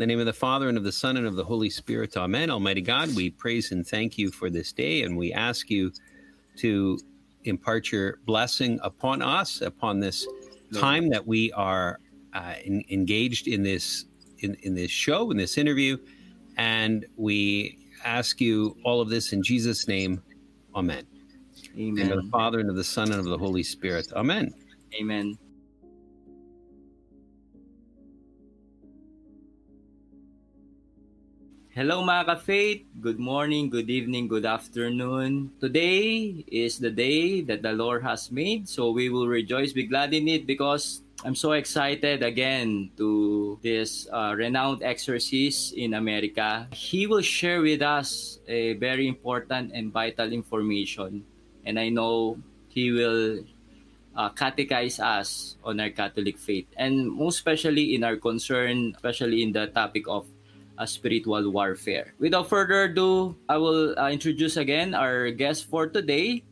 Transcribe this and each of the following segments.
In the name of the Father and of the Son and of the Holy Spirit. Amen. Almighty God, we praise and thank you for this day, and we ask you to impart your blessing upon us, upon this time that we are uh, in, engaged in this in, in this show, in this interview, and we ask you all of this in Jesus' name. Amen. Amen. In the Father and of the Son and of the Holy Spirit. Amen. Amen. Hello mga ka-faith. Good morning, good evening, good afternoon. Today is the day that the Lord has made, so we will rejoice, be glad in it because I'm so excited again to this uh, renowned exorcist in America. He will share with us a very important and vital information, and I know he will uh, catechize us on our Catholic faith, and most especially in our concern, especially in the topic of uh, spiritual warfare. Without further ado, I will uh, introduce again our guest for today.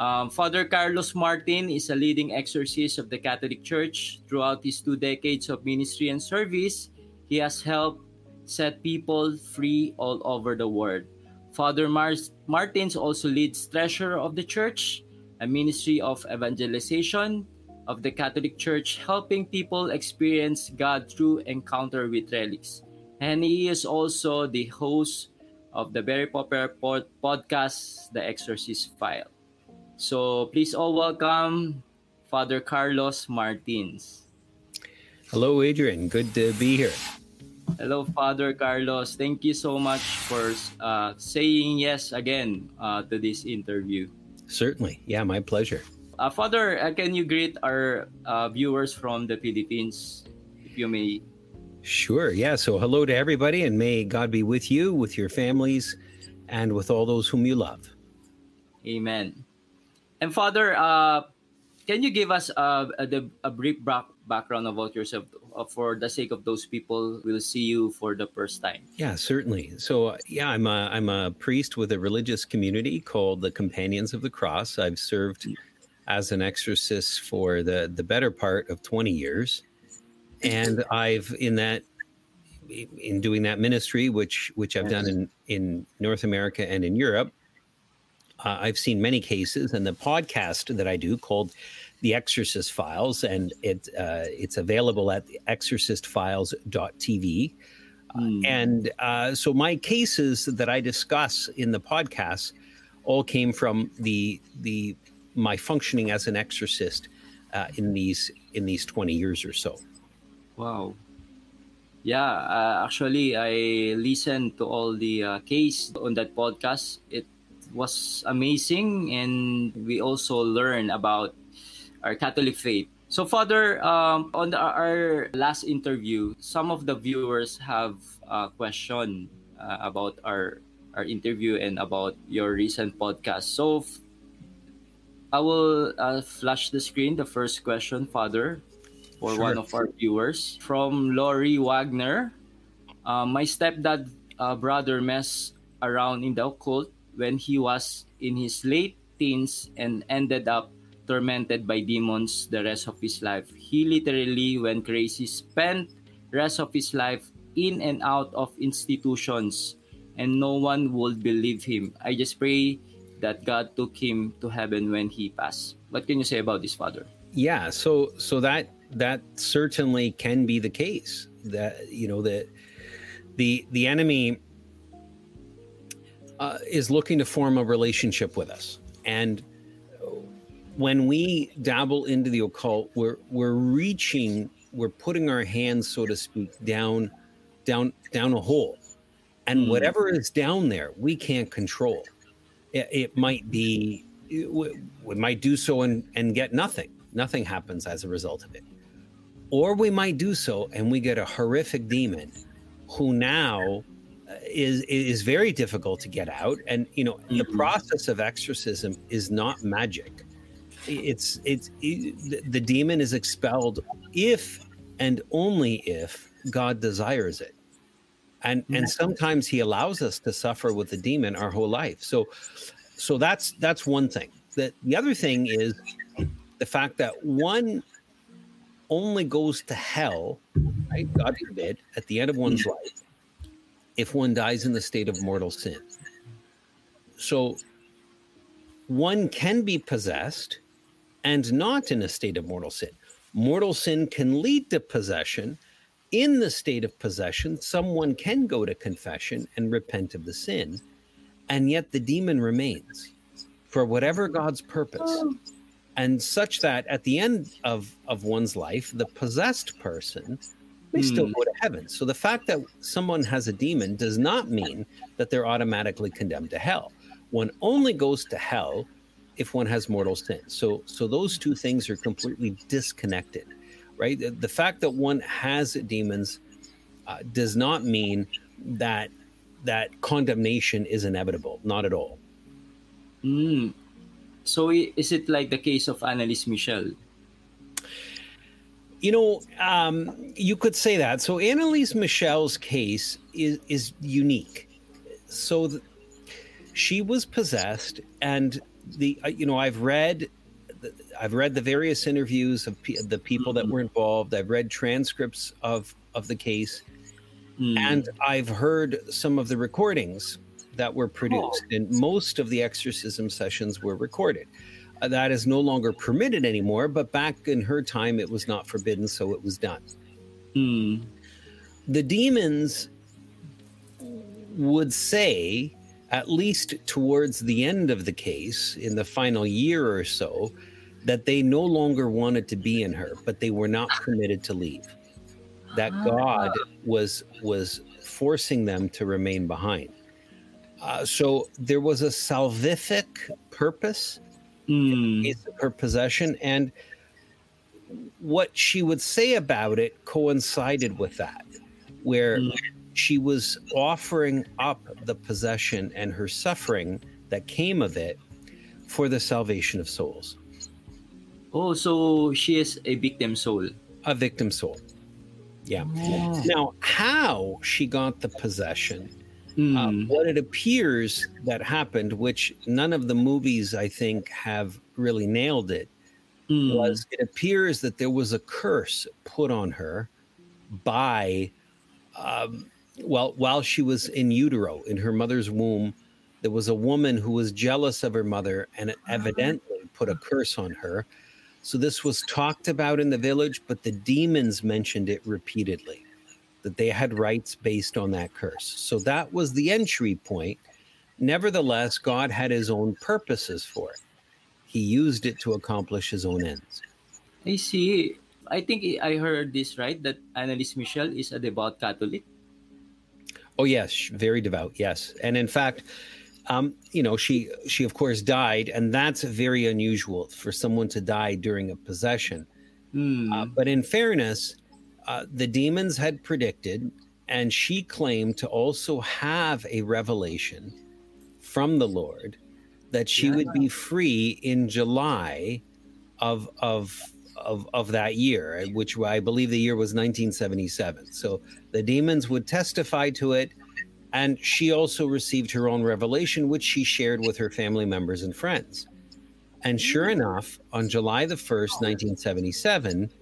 Um, Father Carlos Martin is a leading exorcist of the Catholic Church. Throughout his two decades of ministry and service, he has helped set people free all over the world. Father Mars- Martins also leads Treasure of the Church, a ministry of evangelization of the Catholic Church, helping people experience God through encounter with relics. And he is also the host of the very popular pod- podcast, The Exorcist File. So please all welcome Father Carlos Martins. Hello, Adrian. Good to be here. Hello, Father Carlos. Thank you so much for uh, saying yes again uh, to this interview. Certainly. Yeah, my pleasure. Uh, Father, uh, can you greet our uh, viewers from the Philippines, if you may? Sure. Yeah. So, hello to everybody, and may God be with you, with your families, and with all those whom you love. Amen. And Father, uh, can you give us uh, a, a brief back, background about yourself uh, for the sake of those people who will see you for the first time? Yeah, certainly. So, uh, yeah, I'm a, I'm a priest with a religious community called the Companions of the Cross. I've served as an exorcist for the, the better part of 20 years. And I've, in that, in doing that ministry, which which I've done in, in North America and in Europe, uh, I've seen many cases, and the podcast that I do called "The Exorcist Files," and it uh, it's available at exorcistfiles.tv. Mm. And uh, so my cases that I discuss in the podcast all came from the the my functioning as an exorcist uh, in these in these twenty years or so. Wow. Yeah, uh, actually, I listened to all the uh, case on that podcast. It was amazing, and we also learned about our Catholic faith. So, Father, um, on the, our last interview, some of the viewers have a question uh, about our our interview and about your recent podcast. So, I will uh, flash the screen. The first question, Father, for sure. one of our viewers from Lori Wagner. Uh, my stepdad uh, brother messed around in the occult when he was in his late teens and ended up tormented by demons the rest of his life. He literally went crazy, spent rest of his life in and out of institutions and no one would believe him. I just pray that God took him to heaven when he passed. What can you say about this, Father? Yeah, so so that that certainly can be the case. That you know that the the enemy uh, is looking to form a relationship with us, and when we dabble into the occult, we're we're reaching, we're putting our hands, so to speak, down down down a hole, and mm. whatever is down there, we can't control. It, it might be, it, we might do so and and get nothing. Nothing happens as a result of it or we might do so and we get a horrific demon who now is is very difficult to get out. And you know mm-hmm. the process of exorcism is not magic. It's it's it, the demon is expelled if and only if god desires it. And and sometimes he allows us to suffer with the demon our whole life. So so that's that's one thing. That the other thing is the fact that one only goes to hell right? God forbid, at the end of one's life, if one dies in the state of mortal sin. So one can be possessed and not in a state of mortal sin. Mortal sin can lead to possession. In the state of possession, someone can go to confession and repent of the sin, and yet the demon remains for whatever God's purpose. And such that at the end of, of one's life, the possessed person may still Hmm. go to heaven. So the fact that someone has a demon does not mean that they're automatically condemned to hell. One only goes to hell if one has mortal sin. So so those two things are completely disconnected, right? The, the fact that one has demons uh, does not mean that that condemnation is inevitable. Not at all. Mm. So is it like the case of Anneliese Michel? You know, um, you could say that. So Anneliese Michel's case is is unique. So th- she was possessed, and the uh, you know I've read I've read the various interviews of pe- the people that were involved. I've read transcripts of of the case, Mm. and I've heard some of the recordings that were produced, and most of the exorcism sessions were recorded. Uh, that is no longer permitted anymore, but back in her time, it was not forbidden, so it was done. Mm. The demons would say, at least towards the end of the case, in the final year or so, that they no longer wanted to be in her, but they were not permitted to leave. That God was was forcing them to remain behind. Uh, so there was a salvific purpose Mm. of her possession and what she would say about it coincided with that where Mm. she was offering up the possession and her suffering that came of it for the salvation of souls Oh, so she is a victim soul. a victim soul yeah now how she got the possession Mm. Um, what it appears that happened, which none of the movies I think have really nailed it, Mm. was it appears that there was a curse put on her by, um, well, while she was in utero in her mother's womb, there was a woman who was jealous of her mother and it evidently put a curse on her. So this was talked about in the village, but the demons mentioned it repeatedly that they had rights based on that curse. So that was the entry point. Nevertheless, God had his own purposes for it. He used it to accomplish his own ends. I see. I think I heard this right that Anneliese Michel is a devout Catholic. Oh yes, very devout. Yes, and in fact, um, you know, she she of course died, and that's very unusual for someone to die during a possession. Mm. Uh, but in fairness, uh, the demons had predicted, and she claimed to also have a revelation from the Lord that she would be free in July of of of of that year, which I believe the year was 1977. So the demons would testify to it, and she also received her own revelation, which she shared with her family members and friends. And sure enough, on July the 1st, 1977,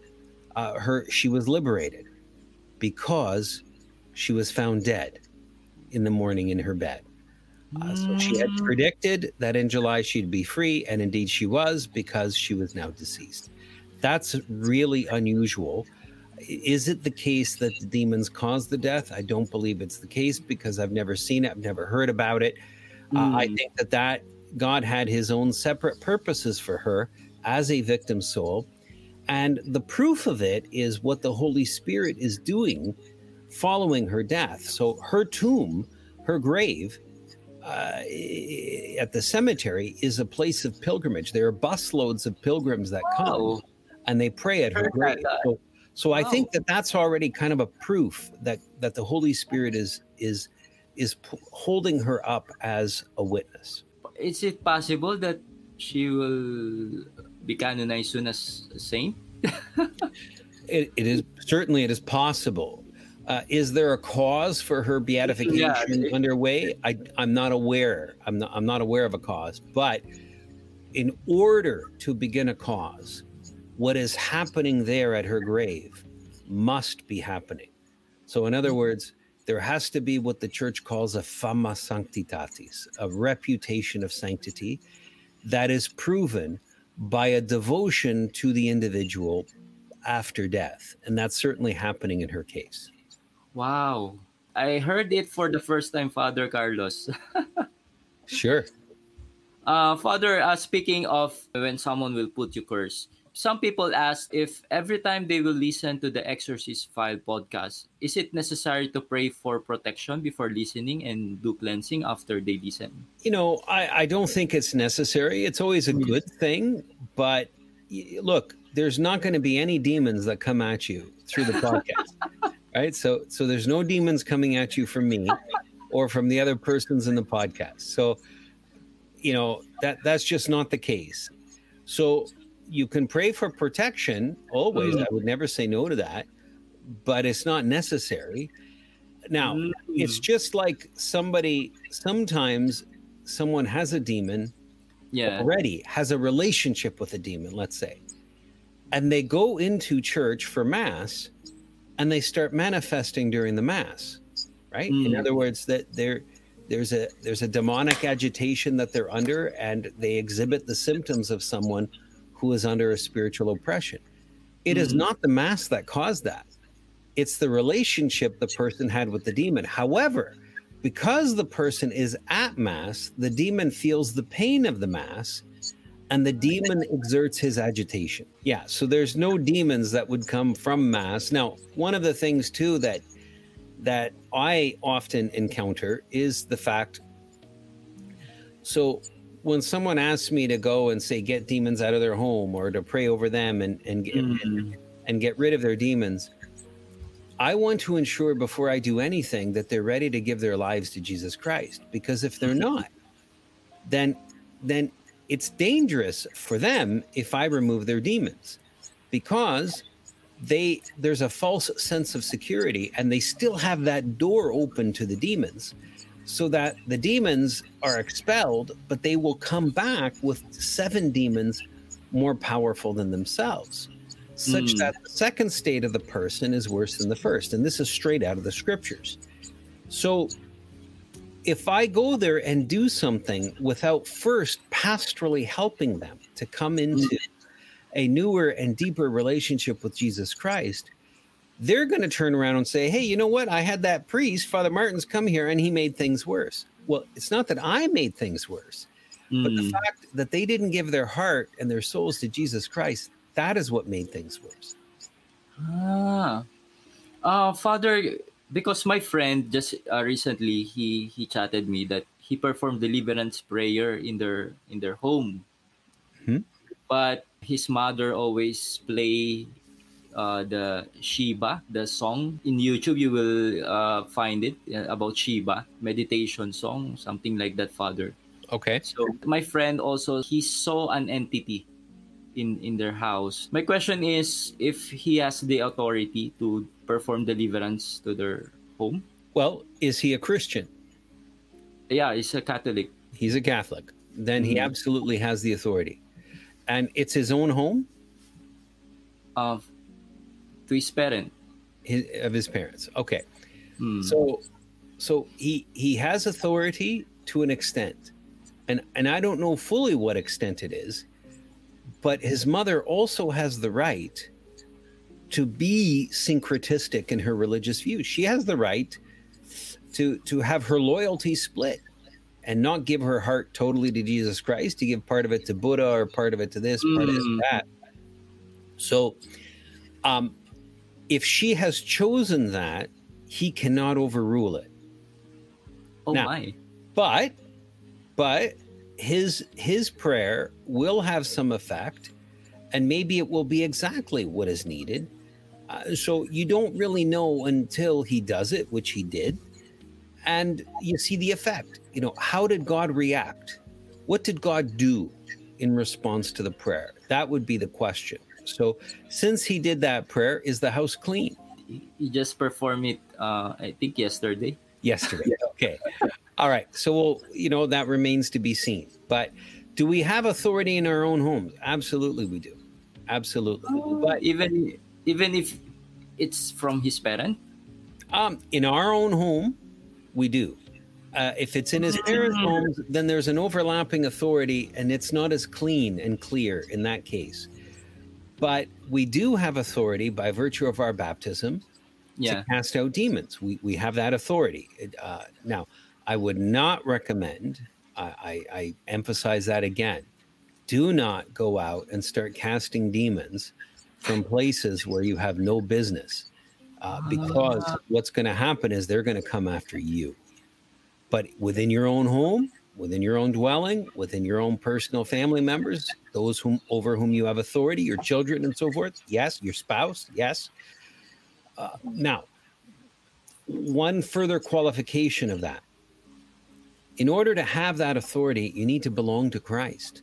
uh, her she was liberated because she was found dead in the morning in her bed. Uh, so she had predicted that in July she'd be free, and indeed she was because she was now deceased. That's really unusual. Is it the case that the demons caused the death? I don't believe it's the case because I've never seen it. I've never heard about it. Uh, I Mm. think that that God had His own separate purposes for her as a victim soul, and the proof of it is what the Holy Spirit is doing following her death. So her tomb, her grave, uh, at the cemetery is a place of pilgrimage. There are busloads of pilgrims that come Wow. and they pray at her grave. So, so I think that that's already kind of a proof that that the Holy Spirit is is is p- holding her up as a witness. Is it possible that she will be canonized soon as a saint? It, it is certainly it is possible. Uh, is there a cause for her beatification Yeah, it- underway? I, I'm not aware. I'm not. I'm not aware of a cause. But in order to begin a cause, what is happening there at her grave must be happening. So, in other words, there has to be what the church calls a fama sanctitatis, a reputation of sanctity that is proven by a devotion to the individual after death. And that's certainly happening in her case. Wow. I heard it for the first time, Father Carlos. sure. Uh, Father, uh, speaking of when someone will put you curse, some people ask if every time they will listen to the Exorcist File podcast, is it necessary to pray for protection before listening and do cleansing after they listen? You know, I, I don't think it's necessary. It's always a good mm-hmm. thing, but look, there's not going to be any demons that come at you through the podcast. right? So so there's no demons coming at you from me or from the other persons in the podcast. So you know, that that's just not the case. So you can pray for protection always. Mm. I would never say no to that, but it's not necessary. Now, mm. it's just like somebody sometimes someone has a demon yeah. already has a relationship with a demon, let's say. And they go into church for mass and they start manifesting during the mass, right? Mm. In other words, that they're there's a there's a demonic agitation that they're under and they exhibit the symptoms of someone who is under a spiritual oppression. It mm-hmm. is not the mass that caused that. It's the relationship the person had with the demon. However, because the person is at mass, the demon feels the pain of the mass and the demon exerts his agitation. Yeah, so there's no demons that would come from mass. Now, one of the things too that that I often encounter is the fact so when someone asks me to go and say get demons out of their home or to pray over them and and get, mm-hmm. and, and get rid of their demons I want to ensure before I do anything that they're ready to give their lives to Jesus Christ because if they're not then then it's dangerous for them if I remove their demons because they there's a false sense of security and they still have that door open to the demons so that the demons are expelled, but they will come back with seven demons more powerful than themselves, such mm. that the second state of the person is worse than the first. And this is straight out of the scriptures. So if I go there and do something without first pastorally helping them to come into mm. a newer and deeper relationship with Jesus Christ, they're going to turn around and say, hey, you know what? I had that priest, Father Martins come here and he made things worse. Well, it's not that I made things worse, mm. but the hmm. fact that they didn't give their heart and their souls to Jesus Christ, that is what made things worse. Ah. Uh, Father, because my friend just uh, recently he he chatted me that he performed deliverance prayer in their in their home. Hmm? But his mother always play uh, the Shiba, the song in YouTube. You will uh, find it uh, about Shiba, meditation song, something like that. Father. Okay. So my friend also he saw an entity in in their house. My question is if he has the authority to perform deliverance to their home. Well, is he a Christian? Yeah, he's a Catholic. He's a Catholic. Then mm-hmm. he absolutely has the authority. And it's his own home? Uh, to his parent his, of his parents. Okay. Hmm. so so he he has authority to an extent. And and i don't know fully what extent it is but his mother also has the right to be syncretistic in her religious views. She has the right to to have her loyalty split and not give her heart totally to jesus christ to give part of it to buddha or part of it to this part of it to hmm. that. So um if she has chosen that, he cannot overrule it. Oh now, my. But but his his prayer will have some effect and maybe it will be exactly what is needed. Uh, so you don't really know until he does it, which he did, and you see the effect. You know, how did God react? What did God do in response to the prayer? That would be the question. So since he did that prayer, is the house clean? He just performed it, uh, I think, yesterday. Yesterday. Okay. All right. So, well, you know, that remains to be seen. But do we have authority in our own homes? Absolutely, we do. Absolutely. Uh, but even even if it's from his parent. Um, in our own home, we do. Uh, if it's in his parents' homes, then there's an overlapping authority, and it's not as clean and clear in that case. But we do have authority by virtue of our baptism Yeah. to cast out demons. We we have that authority. Uh, now, I would not recommend. I, I, I emphasize that again. Do not go out and start casting demons from places where you have no business, uh, because what's going to happen is they're going to come after you. But within your own home, within your own dwelling, within your own personal family members, those whom over whom you have authority, your children and so forth, yes, your spouse, yes. Uh, now, one further qualification of that. In order to have that authority, you need to belong to Christ.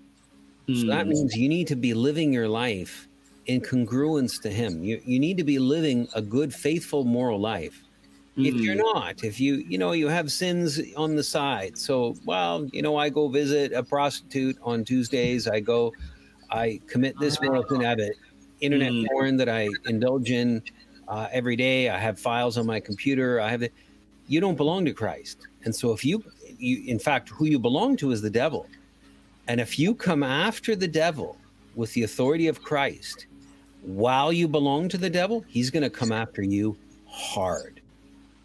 So that Mm. means you need to be living your life in congruence to Him. You, you need to be living a good, faithful, moral life. If you're Mm. not, if you, you know, you have sins on the side. So, well, you know, I go visit a prostitute on Tuesdays. I go, I commit this moral sin. I have an internet Mm. porn that I indulge in uh, every day. I have files on my computer. I have it. You don't belong to Christ. And so if you, you, in fact, who you belong to is the devil. And if you come after the devil with the authority of Christ while you belong to the devil, he's going to come after you hard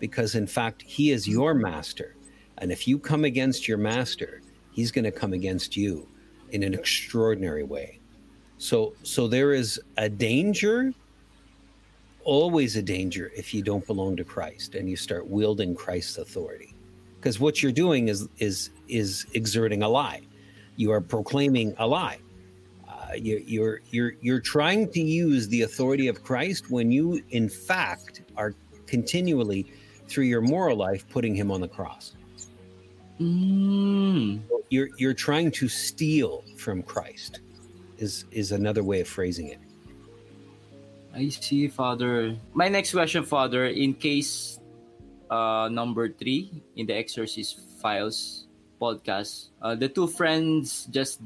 because, in fact, he is your master. And if you come against your master, he's going to come against you in an extraordinary way. So, so there is a danger, always a danger, if you don't belong to Christ and you start wielding Christ's authority, because what you're doing is is is exerting a lie you are proclaiming a lie. Uh, you're, you're you're you're trying to use the authority of Christ when you, in fact, are continually through your moral life putting him on the cross. Mm. You're you're trying to steal from Christ. Is is another way of phrasing it. I see, Father. My next question, Father, in case uh, number three in the Exorcist Files podcast, uh, the two friends just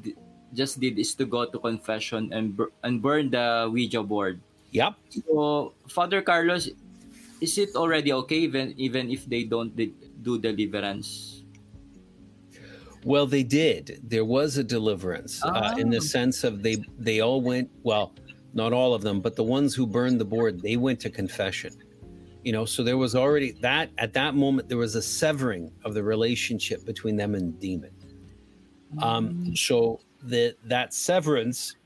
just did is to go to confession and bur- and burn the Ouija board. Yep. So, Father Carlos, is it already okay even even if they don't di- do deliverance? Well, they did. There was a deliverance uh, in the Ah. sense of they they all went. Well, not all of them, but the ones who burned the board, they went to confession. You know, so there was already that at that moment there was a severing of the relationship between them and the demon. Um, so the that severance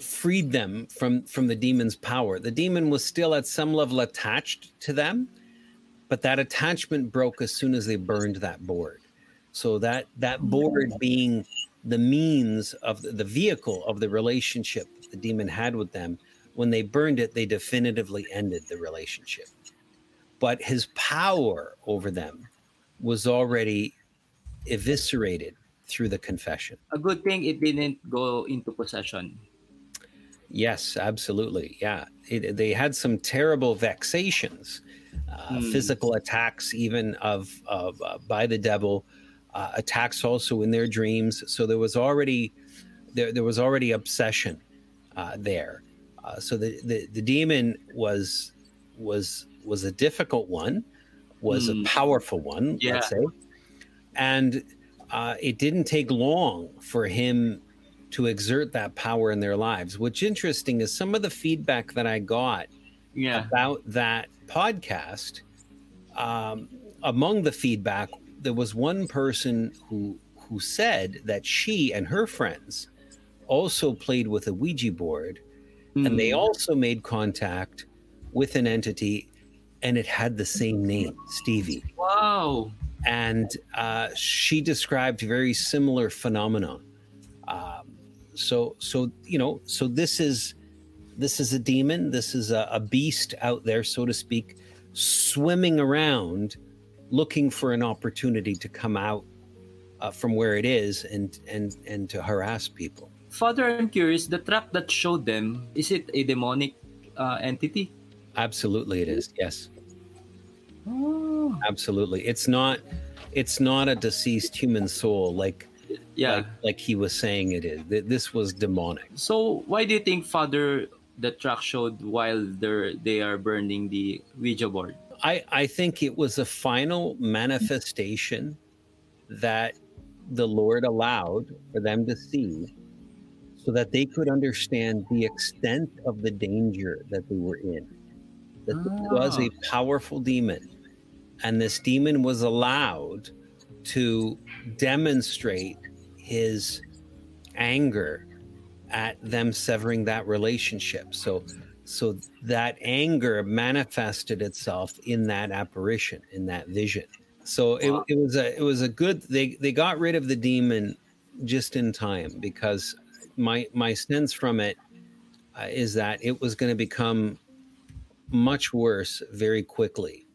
freed them from from the demon's power. The demon was still at some level attached to them, but that attachment broke as soon as they burned that board. So that that board being the means of the, the vehicle of the relationship the demon had with them, when they burned it, they definitively ended the relationship. But his power over them was already eviscerated through the confession. A good thing it didn't go into possession. Yes, absolutely. Yeah. It, they had some terrible vexations, uh, Hmm. physical attacks, even of, of uh, by the devil, uh, attacks also in their dreams. So there was already there, there was already obsession uh, there. Uh, so the, the the demon was was was a difficult one, was Hmm. a powerful one, Yeah. let's say, and uh, it didn't take long for him to exert that power in their lives. What's interesting is some of the feedback that I got Yeah. about that podcast. Um, among the feedback, there was one person who who said that she and her friends also played with a Ouija board, and they Mm. also made contact with an entity, and it had the same name, Stevie Wow. And uh, she described very similar phenomenon. Um, so, so you know, so this is this is a demon. This is a, a beast out there, so to speak, swimming around, looking for an opportunity to come out uh, from where it is and and and to harass people. Father, I'm curious. The trap that showed them is it a demonic uh, entity? Absolutely, it is. Yes, Oh. absolutely. It's not. It's not a deceased human soul like Yeah. like, like he was saying it is. Th- This was demonic. So why do you think Father the truck showed while they're they are burning the Ouija board? I, I think it was a final manifestation that the Lord allowed for them to see so that they could understand the extent of the danger that they were in. That was a ah. powerful demon, and this demon was allowed to demonstrate his anger at them severing that relationship. So so that anger manifested itself in that apparition, in that vision. So it, it was a it was a good they they got rid of the demon just in time because my my sense from it uh, is that it was going to become much worse very quickly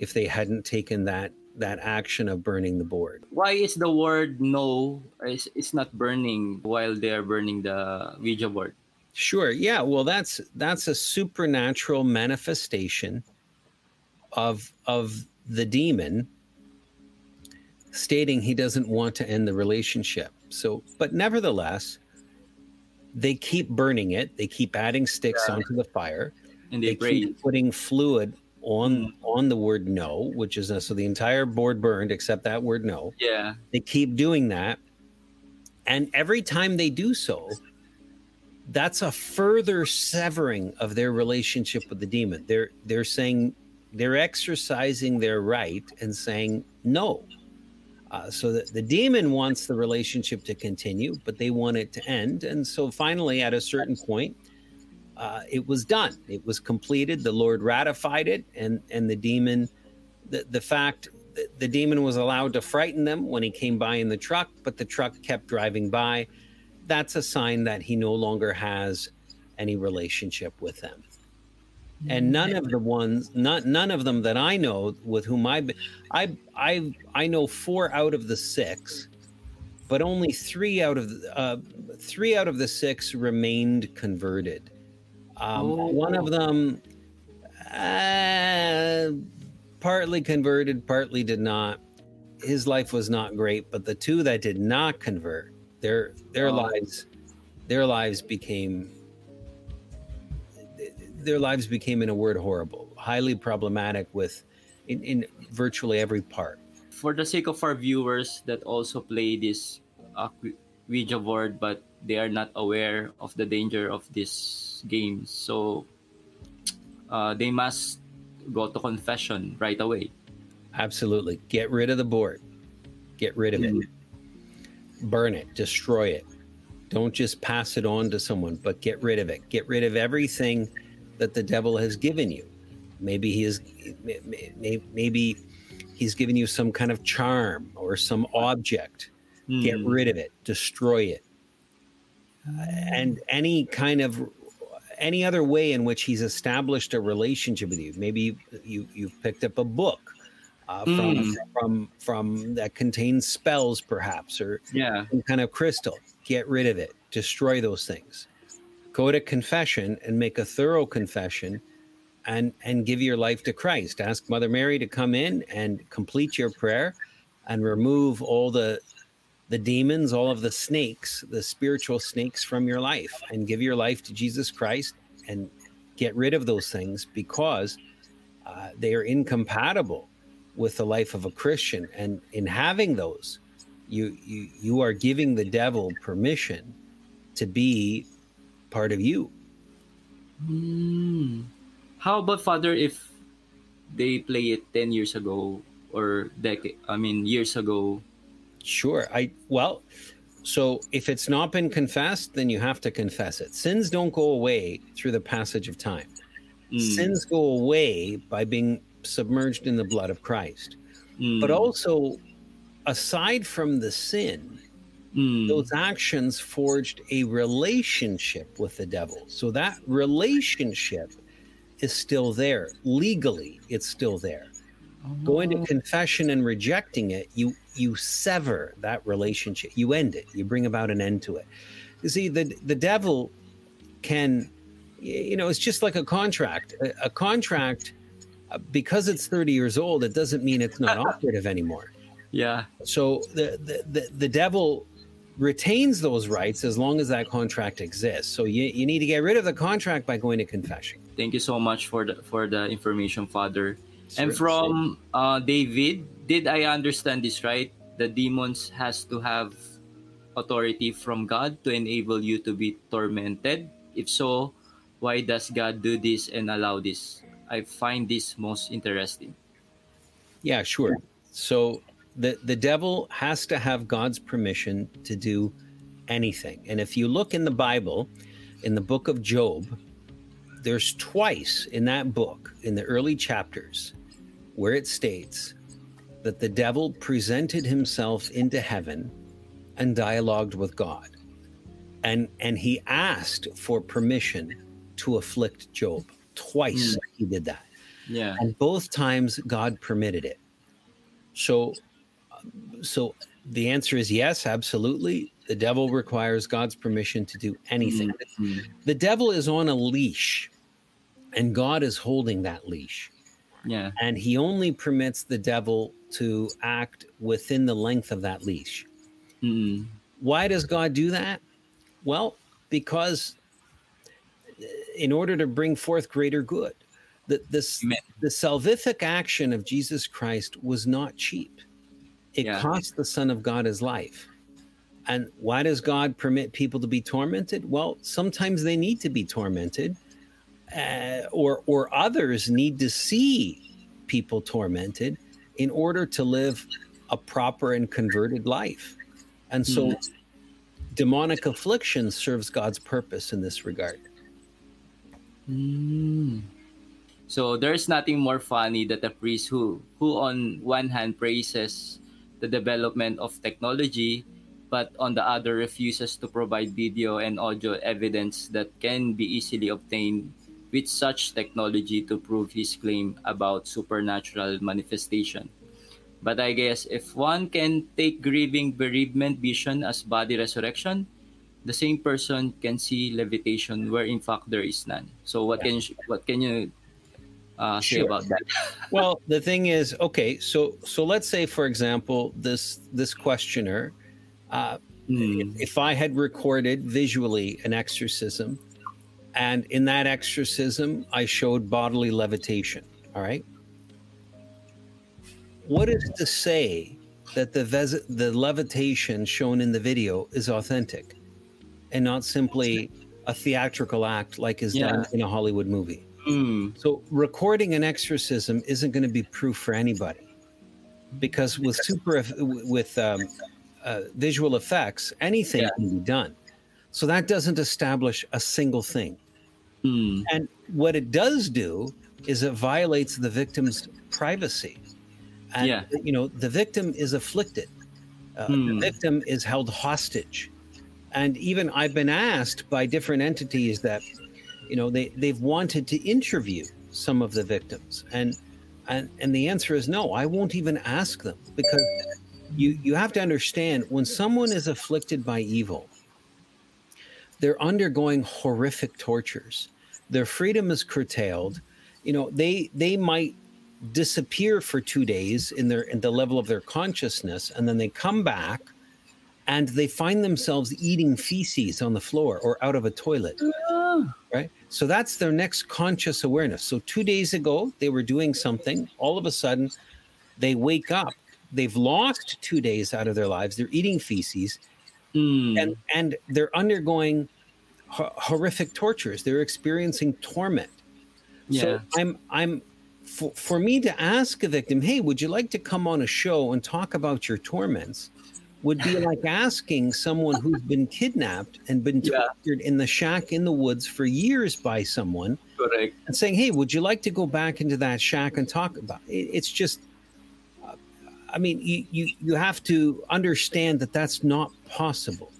if they hadn't taken that that action of burning the board. Why is the word no is it's not burning while they're burning the Ouija board? Sure. Yeah. Well, that's that's a supernatural manifestation of of the demon stating he doesn't want to end the relationship. So, but nevertheless, they keep burning it. They keep adding sticks Yeah. onto the fire. And they, They keep putting fluid on on the word no, which is so the entire board burned except that word no. Yeah. They keep doing that. And every time they do so, that's a further severing of their relationship with the demon. They're they're saying they're exercising their right and saying no. Uh, so that the demon wants the relationship to continue, but they want it to end. And so finally, at a certain point, uh, it was done. It was completed. The Lord ratified it, and and the demon, the the fact that the demon was allowed to frighten them when he came by in the truck, but the truck kept driving by. That's a sign that he no longer has any relationship with them. And none of the ones, not none of them that I know with whom I've been, I I I know four out of the six, but only three out of the, uh, three out of the six remained converted. Um, Oh. One of them, uh, partly converted, partly did not. His life was not great, but the two that did not convert, their their Oh. lives, their lives became their lives became, in a word, horrible, highly problematic with in, in virtually every part. For the sake of our viewers that also play this uh, Ouija board, but they are not aware of the danger of this game, so uh, they must go to confession right away. Absolutely. Get rid of the board. Get rid of it. Burn it. Destroy it. Don't just pass it on to someone, but get rid of it. Get rid of everything that the devil has given you. Maybe he is may- may- maybe he's given you some kind of charm or some object. Get Hmm. rid of it. Destroy it. And any kind of any other way in which he's established a relationship with you. Maybe you you've picked up a book uh, from Mm. from from that contains spells, perhaps, or Yeah. some kind of crystal. Get rid of it. Destroy those things. Go to confession and make a thorough confession, and and give your life to Christ. Ask Mother Mary to come in and complete your prayer, and remove all the the demons, all of the snakes, the spiritual snakes from your life, and give your life to Jesus Christ and get rid of those things because uh, they are incompatible with the life of a Christian. And in having those, you you you are giving the devil permission to be part of you. Hmm. How about Father if they play it 10 years ago or decade I mean years ago? Sure. I well, so if it's not been confessed, then you have to confess it. Sins don't go away through the passage of time. Mm, Sins go away by being submerged in the blood of Christ. mm, But also aside from the sin, mm, those actions forged a relationship with the devil. So that relationship is still there. Legally, it's still there. Going to confession and rejecting it, you you sever that relationship. You end it. You bring about an end to it. You see, the the devil can, you know, it's just like a contract. A, a contract, uh, because it's thirty years old, it doesn't mean it's not operative anymore yeah. so the, the the the devil retains those rights as long as that contract exists. So you, you need to get rid of the contract by going to confession. Thank you so much for the for the information, Father. And from uh, David, did I understand this right? The demons has to have authority from God to enable you to be tormented. If so, why does God do this and allow this? I find this most interesting. Yeah, sure. So the the devil has to have God's permission to do anything. And if you look in the Bible, in the book of Job, there's twice in that book, in the early chapters, where it states that the devil presented himself into heaven and dialogued with God. And and he asked for permission to afflict Job. Twice mm. he did that. Yeah. And both times God permitted it. So so the answer is yes, absolutely. The devil requires God's permission to do anything. Mm-hmm. The devil is on a leash and God is holding that leash. Yeah. And he only permits the devil to act within the length of that leash. Mm-hmm. Why does God do that? Well, because in order to bring forth greater good. The, this, the salvific action of Jesus Christ was not cheap. It yeah. cost the Son of God his life. And why does God permit people to be tormented? Well, sometimes they need to be tormented, uh, or or others need to see people tormented in order to live a proper and converted life. And so, mm. demonic affliction serves God's purpose in this regard. Mm. So there's nothing more funny than a priest who, who on one hand praises the development of technology, but on the other refuses to provide video and audio evidence that can be easily obtained with such technology to prove his claim about supernatural manifestation. But I guess if one can take grieving bereavement vision as body resurrection, the same person can see levitation where in fact there is none. So what yeah. can what can you uh, say about that? well, the thing is, okay, so so let's say, for example, this this questioner, uh, mm. if I had recorded visually an exorcism, and in that exorcism I showed bodily levitation, all right. What is to say that the ves- the levitation shown in the video is authentic, and not simply a theatrical act like is yeah. done in a Hollywood movie? Mm. So recording an exorcism isn't going to be proof for anybody, because with super with um, uh, visual effects, anything yeah. can be done. So that doesn't establish a single thing. Mm. And what it does do is it violates the victim's privacy. And, yeah. you know, the victim is afflicted. Uh, mm. The hmm. victim is held hostage. And even I've been asked by different entities that you know they they've wanted to interview some of the victims and and and the answer is no i won't even ask them because you you have to understand when someone is afflicted by evil they're undergoing horrific tortures their freedom is curtailed you know they they might disappear for 2 days in their in the level of their consciousness and then they come back and they find themselves eating feces on the floor or out of a toilet. Right? So that's their next conscious awareness. So 2 days ago they were doing something, all of a sudden they wake up. They've lost 2 days out of their lives. They're eating feces mm. and and they're undergoing ho- horrific tortures. They're experiencing torment. Yeah. So I'm I'm for, for me to ask a victim, "Hey, would you like to come on a show and talk about your torments?" would be like asking someone who's been kidnapped and been tortured yeah. in the shack in the woods for years by someone Correct. and saying, Hey, would you like to go back into that shack and talk about it? It's just, I mean, you, you, you have to understand that that's not possible,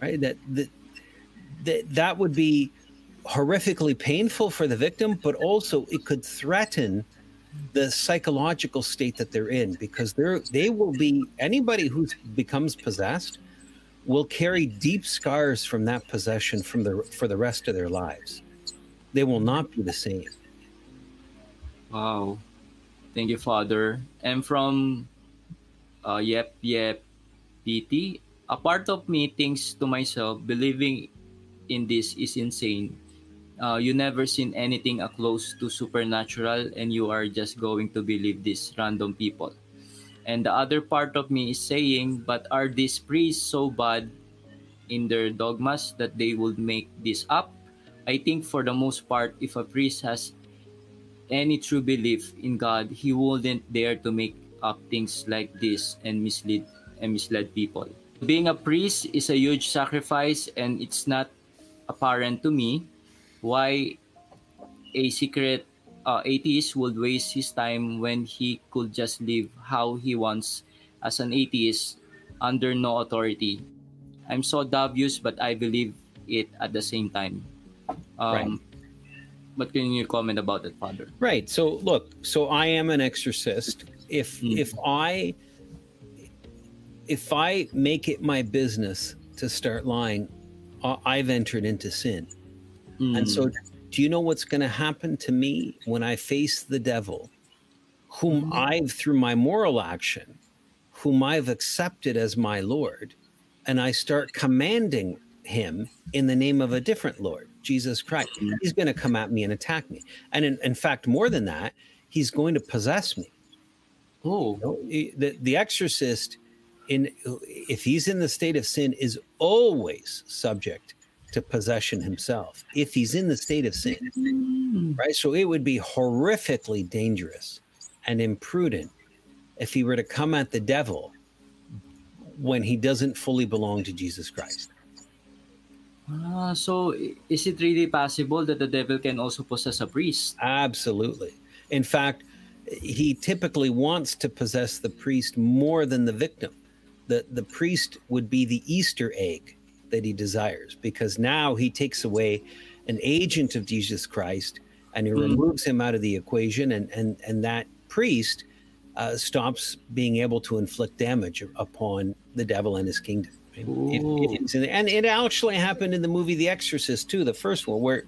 right? That, that, that, that would be horrifically painful for the victim, but also it could threaten the psychological state that they're in because they're they will be anybody who becomes possessed will carry deep scars from that possession from the for the rest of their lives. They will not be the same. Wow. Thank you father. And from uh, yep yep pt a part of me thinks to myself, believing in this is insane. Uh, you never seen anything close to supernatural, and you are just going to believe these random people. And the other part of me is saying, but are these priests so bad in their dogmas that they would make this up? I think for the most part, if a priest has any true belief in God, he wouldn't dare to make up things like this and mislead and misled people. Being a priest is a huge sacrifice and it's not apparent to me why a secret uh, atheist would waste his time when he could just live how he wants as an atheist under no authority. I'm so dubious, but I believe it at the same time. Um, right. What can you comment about that, Father? Right. So look. So I am an exorcist. If mm. if I if I make it my business to start lying, I've entered into sin. Mm. And so, hmm. do you know what's going to happen to me when I face the devil, whom mm. I've, through my moral action, whom I've accepted as my Lord, and I start commanding him in the name of a different Lord, Jesus Christ? Mm. He's going to come at me and attack me. And in, in fact, more than that, he's going to possess me. Oh, the, the exorcist in if he's in the state of sin is always subject to possession himself if he's in the state of sin mm. right so it would be horrifically dangerous and imprudent if he were to come at the devil when he doesn't fully belong to Jesus Christ Ah, so is it really possible that the devil can also possess a priest? Absolutely. In fact, he typically wants to possess the priest more than the victim the, the priest would be the Easter egg that he desires because now he takes away an agent of Jesus Christ and he mm. removes him out of the equation and and and that priest uh, stops being able to inflict damage upon the devil and his kingdom. It, it, and it actually happened in the movie The Exorcist too, the first one, where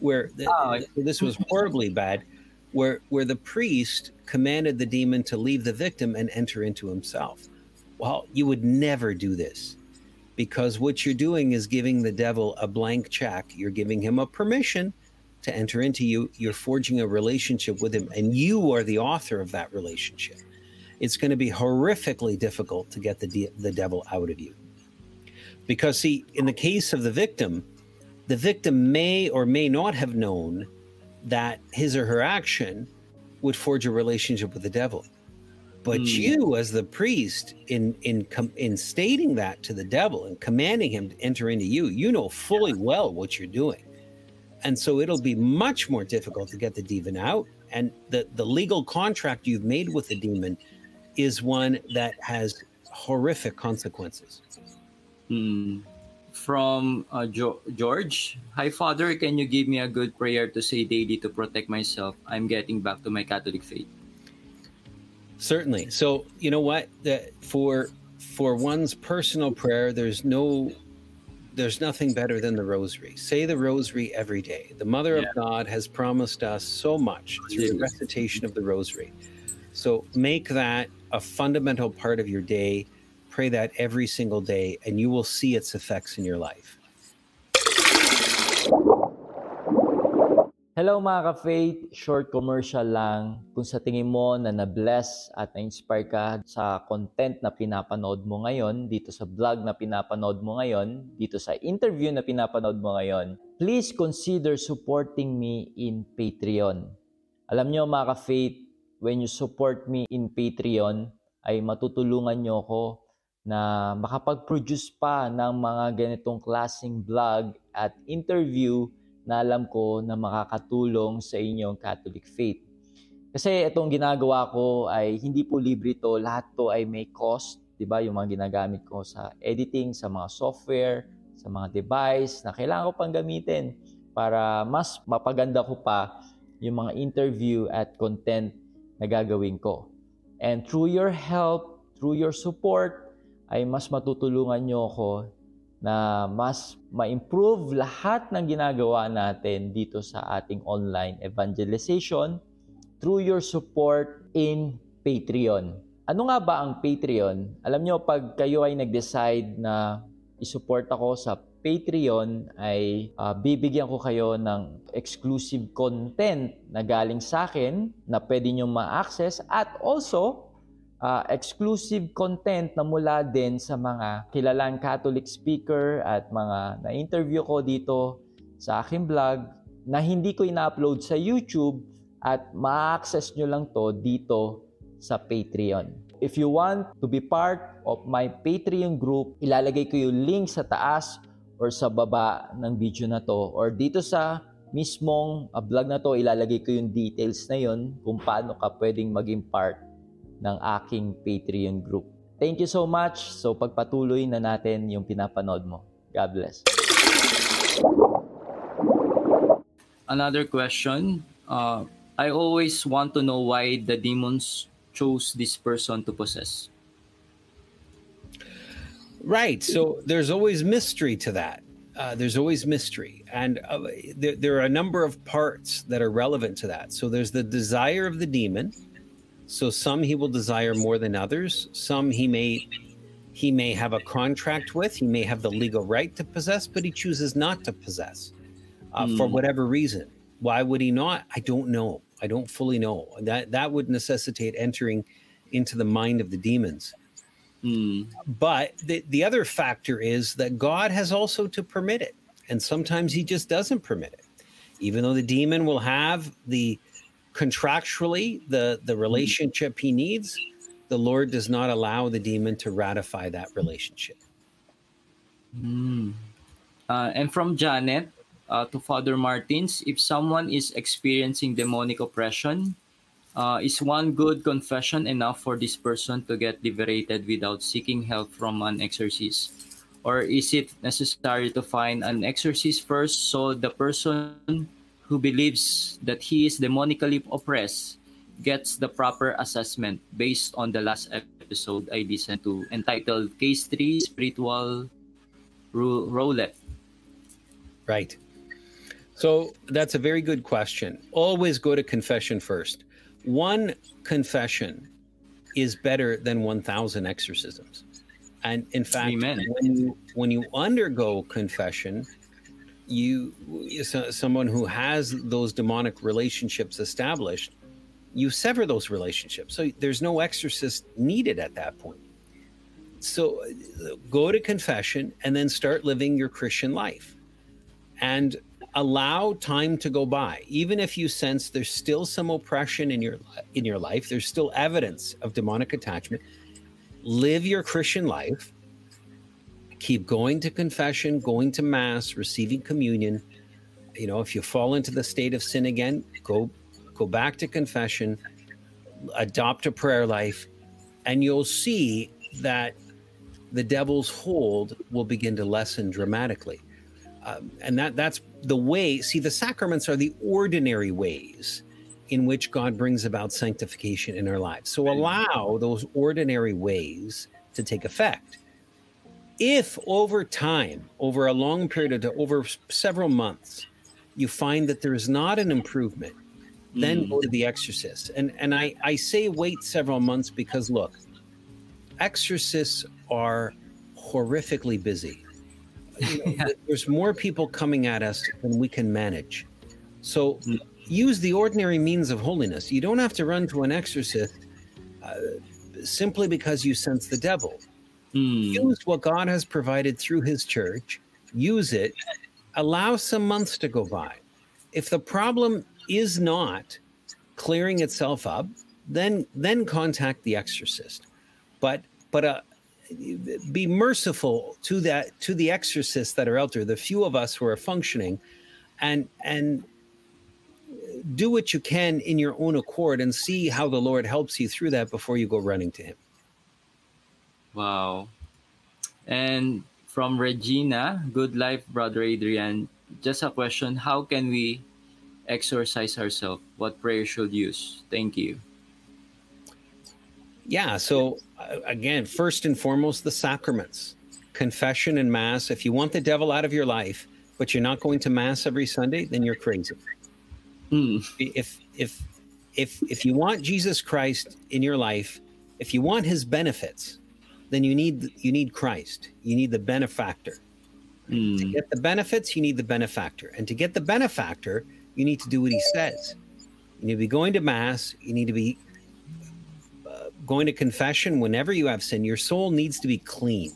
where the, oh. this was horribly bad, where where the priest commanded the demon to leave the victim and enter into himself. Well, you would never do this because what you're doing is giving the devil a blank check. You're giving him a permission to enter into you. You're forging a relationship with him, and you are the author of that relationship. It's going to be horrifically difficult to get the, de- the devil out of you. Because, see, in the case of the victim, the victim may or may not have known that his or her action would forge a relationship with the devil. But mm. you, as the priest, in in com- in stating that to the devil and commanding him to enter into you, you know fully well what you're doing, and so it'll be much more difficult to get the demon out. And the the legal contract you've made with the demon is one that has horrific consequences. Mm. From uh, jo- George, hi Father, can you give me a good prayer to say daily to protect myself? I'm getting back to my Catholic faith. Certainly. So you know what? That for for one's personal prayer, there's no there's nothing better than the rosary. Say the rosary every day. The Mother yeah. of God has promised us so much through the recitation of the rosary. So make that a fundamental part of your day. Pray that every single day, and you will see its effects in your life. Hello mga ka-faith, short commercial lang. Kung sa tingin mo na na-bless at na-inspire ka sa content na pinapanood mo ngayon, dito sa vlog na pinapanood mo ngayon, dito sa interview na pinapanood mo ngayon, please consider supporting me in Patreon. Alam nyo mga ka-faith, when you support me in Patreon, ay matutulungan nyo ako na makapag-produce pa ng mga ganitong klaseng vlog at interview na alam ko na makakatulong sa inyong Catholic faith. Kasi itong ginagawa ko ay hindi po libre to, lahat to ay may cost, 'di ba? Yung mga ginagamit ko sa editing, sa mga software, sa mga device na kailangan ko pang gamitin para mas mapaganda ko pa yung mga interview at content na gagawin ko. And through your help, through your support, ay mas matutulungan nyo ako na mas ma-improve lahat ng ginagawa natin dito sa ating online evangelization through your support in Patreon. Ano nga ba ang Patreon? Alam nyo, pag kayo ay nag-decide na isupport ako sa Patreon ay uh, bibigyan ko kayo ng exclusive content na galing sa akin na pwede nyo ma-access at also uh, exclusive content na mula din sa mga kilalang Catholic speaker at mga na-interview ko dito sa aking vlog na hindi ko ina-upload sa YouTube at ma-access nyo lang to dito sa Patreon. If you want to be part of my Patreon group, ilalagay ko yung link sa taas or sa baba ng video na to or dito sa mismong uh, vlog na to ilalagay ko yung details na yon kung paano ka pwedeng maging part ng aking Patreon group. Thank you so much. So pagpatuloy na natin yung pinapanood mo. God bless. Another question. Uh, I always want to know why the demons chose this person to possess. Right. So there's always mystery to that. Uh, there's always mystery. And uh, there, there, are a number of parts that are relevant to that. So there's the desire of the demon. So some he will desire more than others. Some he may he may have a contract with. He may have the legal right to possess, but he chooses not to possess uh, mm. for hmm. whatever reason. Why would he not? I don't know. I don't fully know. That that would necessitate entering into the mind of the demons. Mm. But the, the other factor is that God has also to permit it. And sometimes he just doesn't permit it. Even though the demon will have the contractually the, the relationship he needs, the Lord does not allow the demon to ratify that relationship. Mm. Uh, and from Janet uh, to Father Martins, if someone is experiencing demonic oppression, uh, is one good confession enough for this person to get liberated without seeking help from an exorcist? Or is it necessary to find an exorcist first so the person who believes that he is demonically oppressed gets the proper assessment based on the last episode I listened to entitled Case 3 Spiritual Roulette? Right. So that's a very good question. Always go to confession first one confession is better than 1,000 exorcisms. And in fact, Amen. when you when you undergo confession, you someone who has those demonic relationships established, you sever those relationships. So there's no exorcist needed at that point. So go to confession and then start living your Christian life. And allow time to go by even if you sense there's still some oppression in your in your life there's still evidence of demonic attachment live your christian life keep going to confession going to mass receiving communion you know if you fall into the state of sin again go go back to confession adopt a prayer life and you'll see that the devil's hold will begin to lessen dramatically um, and that that's the way. See, the sacraments are the ordinary ways in which God brings about sanctification in our lives. So allow those ordinary ways to take effect. If over time, over a long period of over several months, you find that there is not an improvement, then mm. go to the exorcist. And and I, I say wait several months because look, exorcists are horrifically busy you know, there's more people coming at us than we can manage. So use the ordinary means of holiness. You don't have to run to an exorcist uh, simply because you sense the devil. Mm. Use what God has provided through his church, use it, allow some months to go by. If the problem is not clearing itself up, then then contact the exorcist. But but a, be merciful to that to the exorcists that are out there, the few of us who are functioning, and and do what you can in your own accord and see how the Lord helps you through that before you go running to Him. Wow. And from Regina, good life, brother Adrian. Just a question: How can we exorcise ourselves? What prayer should use? Thank you. Yeah. So uh, again, first and foremost, the sacraments, confession and mass. If you want the devil out of your life, but you're not going to mass every Sunday, then you're crazy. Mm. If if if if you want Jesus Christ in your life, If you want his benefits, then you need you need Christ. You need the benefactor. To Mm. get the benefits, you need the benefactor. And to get the benefactor, you need to do what he says. You need to be going to mass, you need to be uh, going to confession whenever you have sin. Your soul needs to be clean.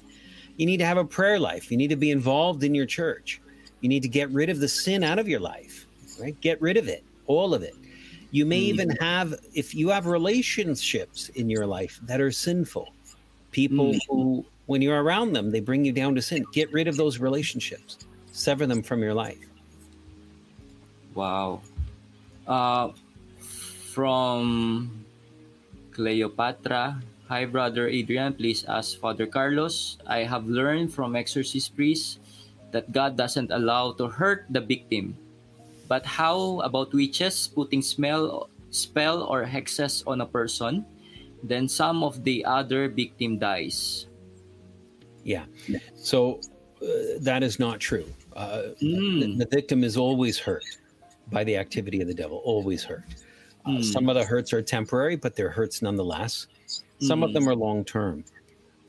You need to have a prayer life. You need to be involved in your church. You need to get rid of the sin out of your life, right? Get rid of it, all of it. You may Mm. even have, if you have relationships in your life that are sinful, people Mm. who, when you're around them, they bring you down to sin. Get rid of those relationships, sever them from your life. Wow. Uh, from Cleopatra. Hi, Brother Adrian. Please ask Father Carlos. I have learned from exorcist priests that God doesn't allow to hurt the victim. But how about witches putting smell, spell or hexes on a person? Then some of the other victim dies. Yeah. So uh, that is not true. Uh, Mm. the, the victim is always hurt by the activity of the devil, always hurt. Uh, Mm. Some of the hurts are temporary, but they're hurts nonetheless. Some of Mm. them are long term.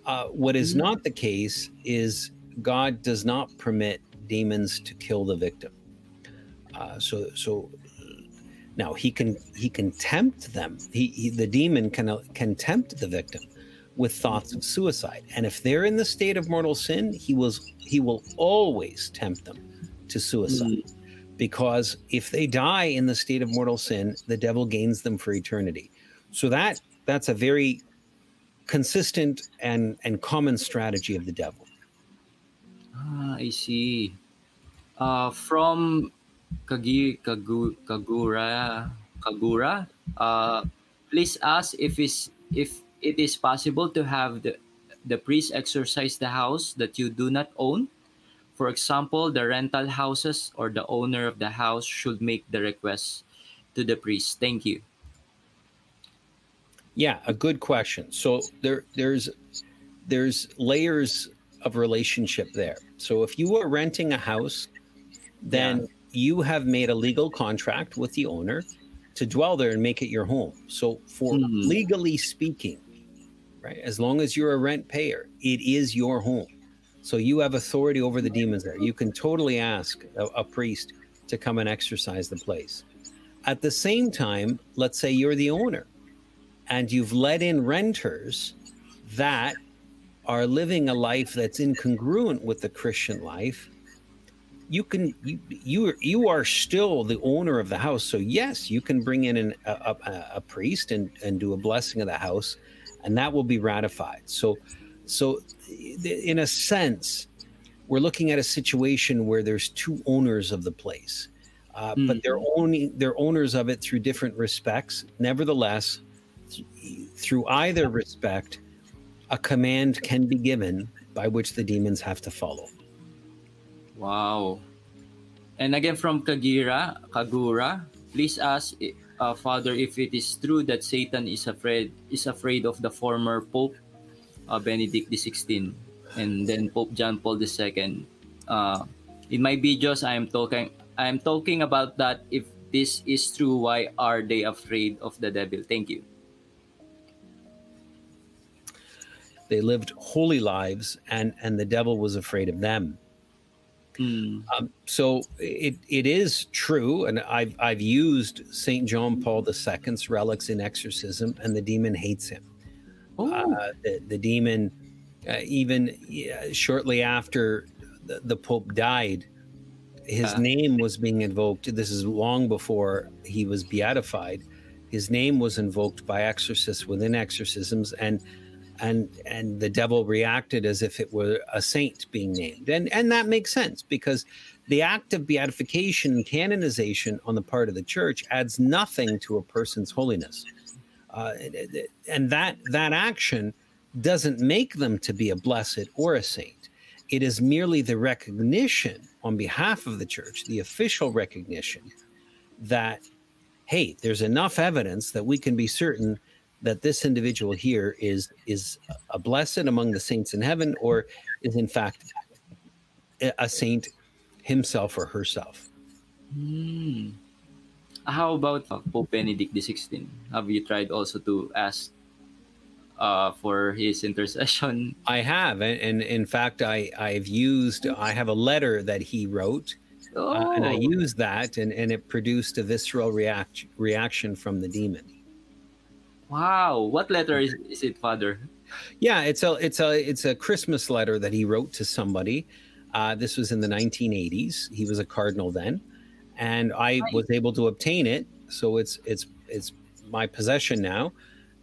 Uh, what is Mm. not the case is God does not permit demons to kill the victim. Uh, so, so now he can he can tempt them. He, he the demon can can tempt the victim with thoughts of suicide, and if they're in the state of mortal sin, he was he will always tempt them to suicide. Because if they die in the state of mortal sin, the devil gains them for eternity. So that that's a very consistent and and common strategy of the devil. Ah, I see. Uh, from Kagi, Kagu, Kagura, Kagura, uh, please ask if is if it is possible to have the the priest exorcise the house that you do not own. For example, the rental houses or the owner of the house should make the request to the priest. Thank you. Yeah, a good question. So there there's there's layers of relationship there. So if you are renting a house, then you have made a legal contract with the owner to dwell there and make it your home. So for Hmm. legally speaking, right, as long as you're a rent payer, it is your home. So you have authority over the demons there. You can totally ask a, a priest to come and exorcise the place. At the same time, let's say you're the owner and you've let in renters that are living a life that's incongruent with the Christian life, you can you you are, you are still the owner of the house. So yes, you can bring in an, a, a, a priest and and do a blessing of the house, and that will be ratified. So so in a sense, we're looking at a situation where there's two owners of the place, uh, but they're owning they're owners of it through different respects. Nevertheless, through either respect, a command can be given by which the demons have to follow. Wow. And again from Kagira, Kagura, please ask uh, Father if it is true that Satan is afraid is afraid of the former Pope uh, Benedict XVI and then Pope John Paul II. Uh, in my videos, I am talking I am talking about that. If this is true, why are they afraid of the devil? Thank you. They lived holy lives, and and the devil was afraid of them. Hmm. Um, so it it is true, and I've I've used Saint John Paul II's relics in exorcism, and the demon hates him. Oh, Uh, the, the demon, uh, even yeah, shortly after the, the Pope died, his Uh. name was being invoked. This is long before he was beatified. His name was invoked by exorcists within exorcisms, and and and the devil reacted as if it were a saint being named, and and that makes sense because the act of beatification and canonization on the part of the church adds nothing to a person's holiness. Uh, and that that action doesn't make them to be a blessed or a saint. It is merely the recognition on behalf of the church the official recognition that hey there's enough evidence that we can be certain that this individual here is is a blessed among the saints in heaven or is in fact a saint himself or herself Hmm. How about uh, Pope Benedict XVI? Have you tried also to ask uh, for his intercession. I have, and, and in fact, I I've used. I have a letter that he wrote, Oh, uh, and I used that, and and it produced a visceral react reaction from the demon. Wow! What letter is, is it, Father? Yeah, it's a it's a it's a Christmas letter that he wrote to somebody. Uh, this was in the 1980s. He was a cardinal then, and I was able to obtain it. So it's it's it's my possession now,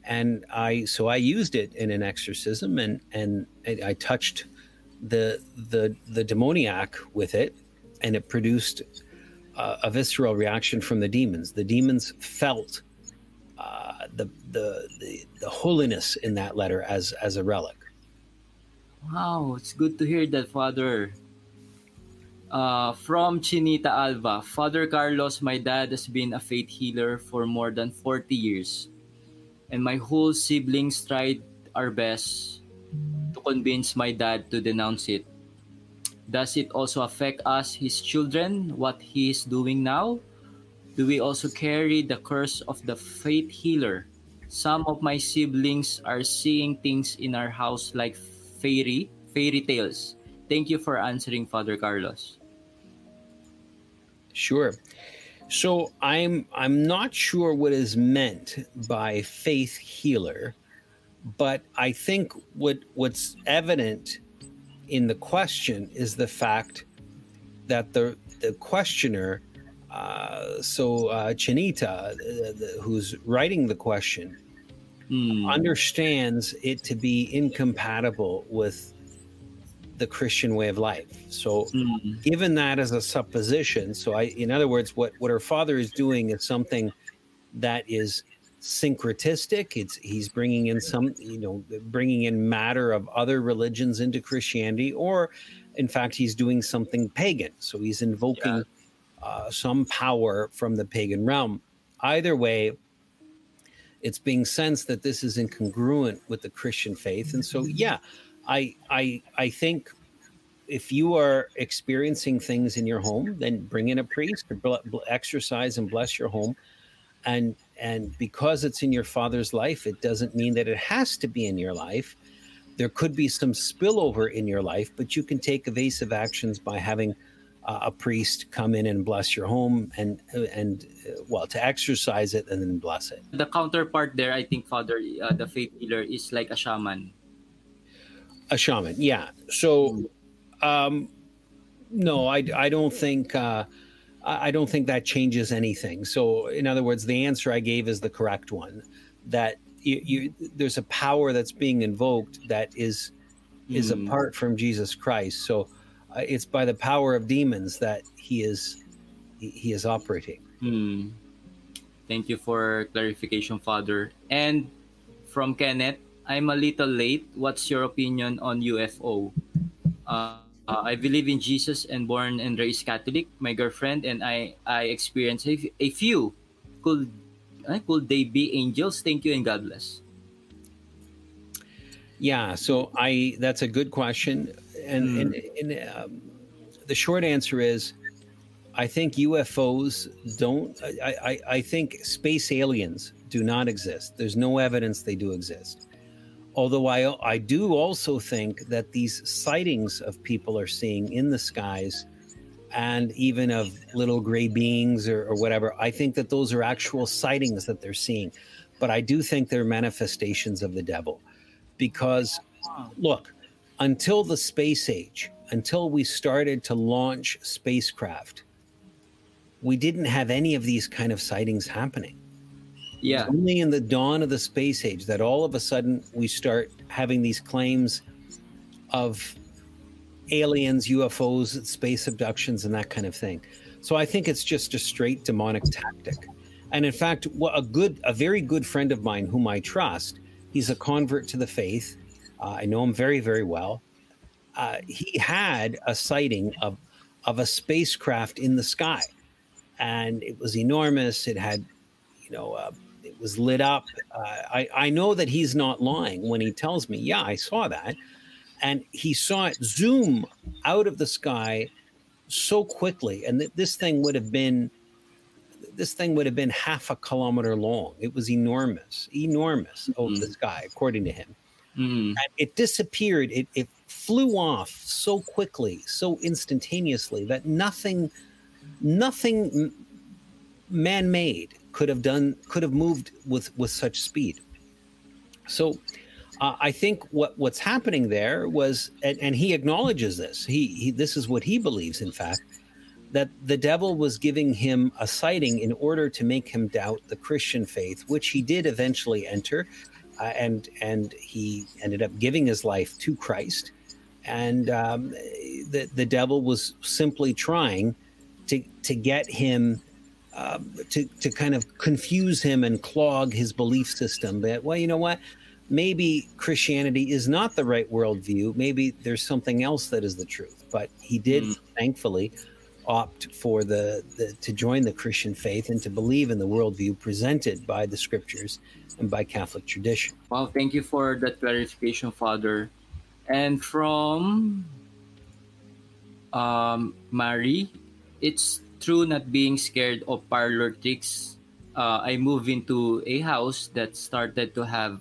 and I so I used it in an exorcism, and and I I touched the the the demoniac with it, and it produced a visceral reaction from the demons. The demons felt uh, the, the the the holiness in that letter as as a relic. Wow, it's good to hear that, Father. Uh, from Chinita Alva, Father Carlos, my dad has been a faith healer for more than 40 years. And my whole siblings tried our best to convince my dad to denounce it. Does it also affect us, his children, what he is doing now? Do we also carry the curse of the faith healer? Some of my siblings are seeing things in our house like fairy fairy tales. Thank you for answering, Father Carlos. Sure. So I'm I'm not sure what is meant by faith healer, but I think what what's evident in the question is the fact that the the questioner, uh, so uh, Chinita, the, the, who's writing the question, Hmm. understands it to be incompatible with the Christian way of life. So Hmm. given that as a supposition so i in other words what what her father is doing is something that is syncretistic it's he's bringing in some you know bringing in matter of other religions into christianity or in fact he's doing something pagan so he's invoking uh, some power from the pagan realm either way it's being sensed that this is incongruent with the christian faith and so yeah i i i think if you are experiencing things in your home, then bring in a priest to bl- exorcise and bless your home. And and because it's in your father's life, it doesn't mean that it has to be in your life. There could be some spillover in your life, but you can take evasive actions by having uh, a priest come in and bless your home and and uh, well to exorcise it and then bless it. The counterpart there, I think, Father, uh, the faith healer is like a shaman. A shaman, yeah. So, um, no, I, I don't think uh, I don't think that changes anything. So, in other words, the answer I gave is the correct one. That you, you there's a power that's being invoked that is is Hmm. apart from Jesus Christ. So, it's by the power of demons that he is he, he is operating. Hmm. Thank you for clarification, Father. And from Kenneth, I'm a little late. What's your opinion on UFO? Uh, uh, I believe in Jesus and born and raised Catholic. My girlfriend and I, I experienced a, a few. Could, uh, could they be angels? Thank you and God bless. Yeah, so I that's a good question, and Hmm. and, and um, the short answer is, I think UFOs don't. I, I I think space aliens do not exist. There's no evidence they do exist. Although I I do also think that these sightings of people are seeing in the skies, and even of little gray beings or, or whatever, I think that those are actual sightings that they're seeing. But I do think they're manifestations of the devil because look, until the space age, until we started to launch spacecraft, we didn't have any of these kind of sightings happening. Yeah. Only in the dawn of the space age that all of a sudden we start having these claims of aliens, UFOs, space abductions, and that kind of thing. So I think it's just a straight demonic tactic. And in fact, a good, a very good friend of mine whom I trust, he's a convert to the faith. Uh, I know him very, very well. Uh, he had a sighting of of a spacecraft in the sky, and it was enormous. It had, you know, uh, it was lit up. Uh, I I know that he's not lying when he tells me, yeah, I saw that, and he saw it zoom out of the sky so quickly, and that this thing would have been this thing would have been half a kilometer long. It was enormous, enormous over Mhm. the sky, according to him. Mm. It disappeared. It, it flew off so quickly, so instantaneously that nothing, nothing man-made could have done, could have moved with with such speed. So, uh, I think what what's happening there was, and, and he acknowledges this. He, he this is what he believes. In fact, that the devil was giving him a sighting in order to make him doubt the Christian faith, which he did eventually enter, uh, and and he ended up giving his life to Christ. And um, the the devil was simply trying to to get him um, to to kind of confuse him and clog his belief system. That well, you know what? Maybe Christianity is not the right worldview. Maybe there's something else that is the truth. But he did, Mm. thankfully, opt for the, the to join the Christian faith and to believe in the worldview presented by the scriptures and by Catholic tradition. Well, thank you for that clarification, Father. And from um, Marie, it's true not being scared of parlor tricks. Uh, I moved into a house that started to have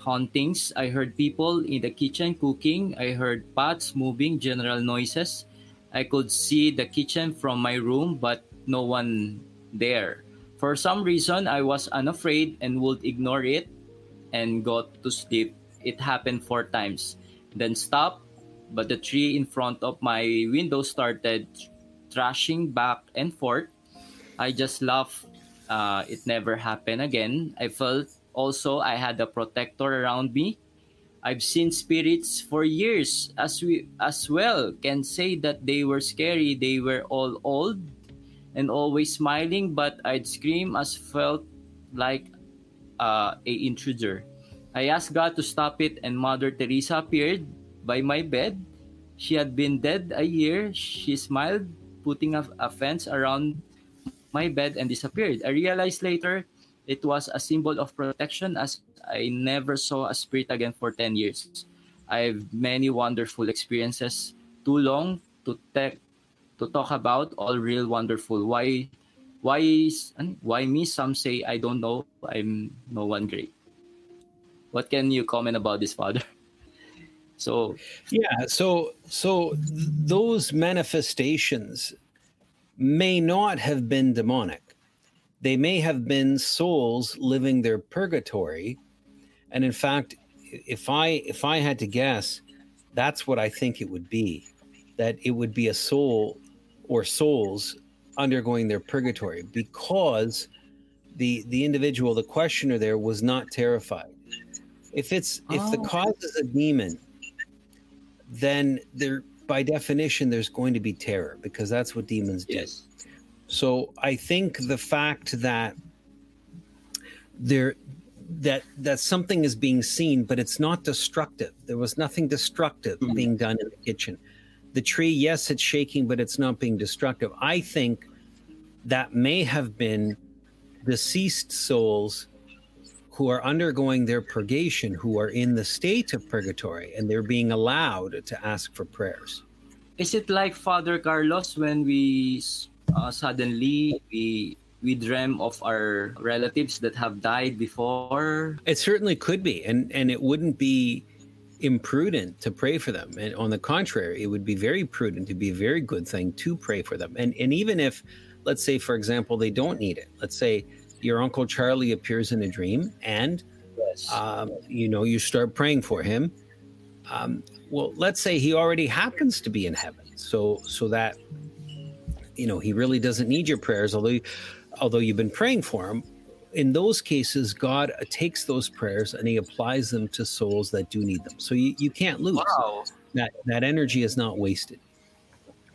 hauntings. I heard people in the kitchen cooking. I heard pots moving, general noises. I could see the kitchen from my room, but no one there. For some reason, I was unafraid and would ignore it and got to sleep. It happened four times, then stopped. But the tree in front of my window started thrashing back and forth. I just laughed. Uh, it never happened again. I felt also I had a protector around me. I've seen spirits for years as we as well can say that they were scary. They were all old and always smiling, but I'd scream as felt like uh, a intruder. I asked God to stop it, and Mother Teresa appeared by my bed. She had been dead a year. She smiled, putting a, a fence around my bed, and disappeared. I realized later it was a symbol of protection as I never saw a spirit again for 10 years. I have many wonderful experiences, too long to, to talk about, all real wonderful. Why why is why me some say I don't know I'm no one great. What can you comment about this father? So Yeah, so so those manifestations may not have been demonic. They may have been souls living their purgatory. And in fact, if I if I had to guess, that's what I think it would be. That it would be a soul or souls undergoing their purgatory because the the individual, the questioner there was not terrified. If it's if the Oh. cause is a demon, then there by definition there's going to be terror because that's what demons do. yes. So I think the fact that there that that something is being seen, but it's not destructive. There was nothing destructive Mhm. being done in the kitchen. The tree, yes, it's shaking, but it's not being destructive. I think that may have been deceased souls who are undergoing their purgation, who are in the state of purgatory, and they're being allowed to ask for prayers. Is it like Father Carlos when we uh, suddenly we we dream of our relatives that have died before? It certainly could be, and and it wouldn't be imprudent to pray for them. And on the contrary, it would be very prudent to be a very good thing to pray for them. And and even if, let's say, for example, they don't need it. Let's say your uncle Charlie appears in a dream, and Yes. um, you know you start praying for him. Um, well, let's say he already happens to be in heaven, so so that you know he really doesn't need your prayers, although although you've been praying for him. In those cases, God takes those prayers and He applies them to souls that do need them. So you, you can't lose. wow. That that energy is not wasted.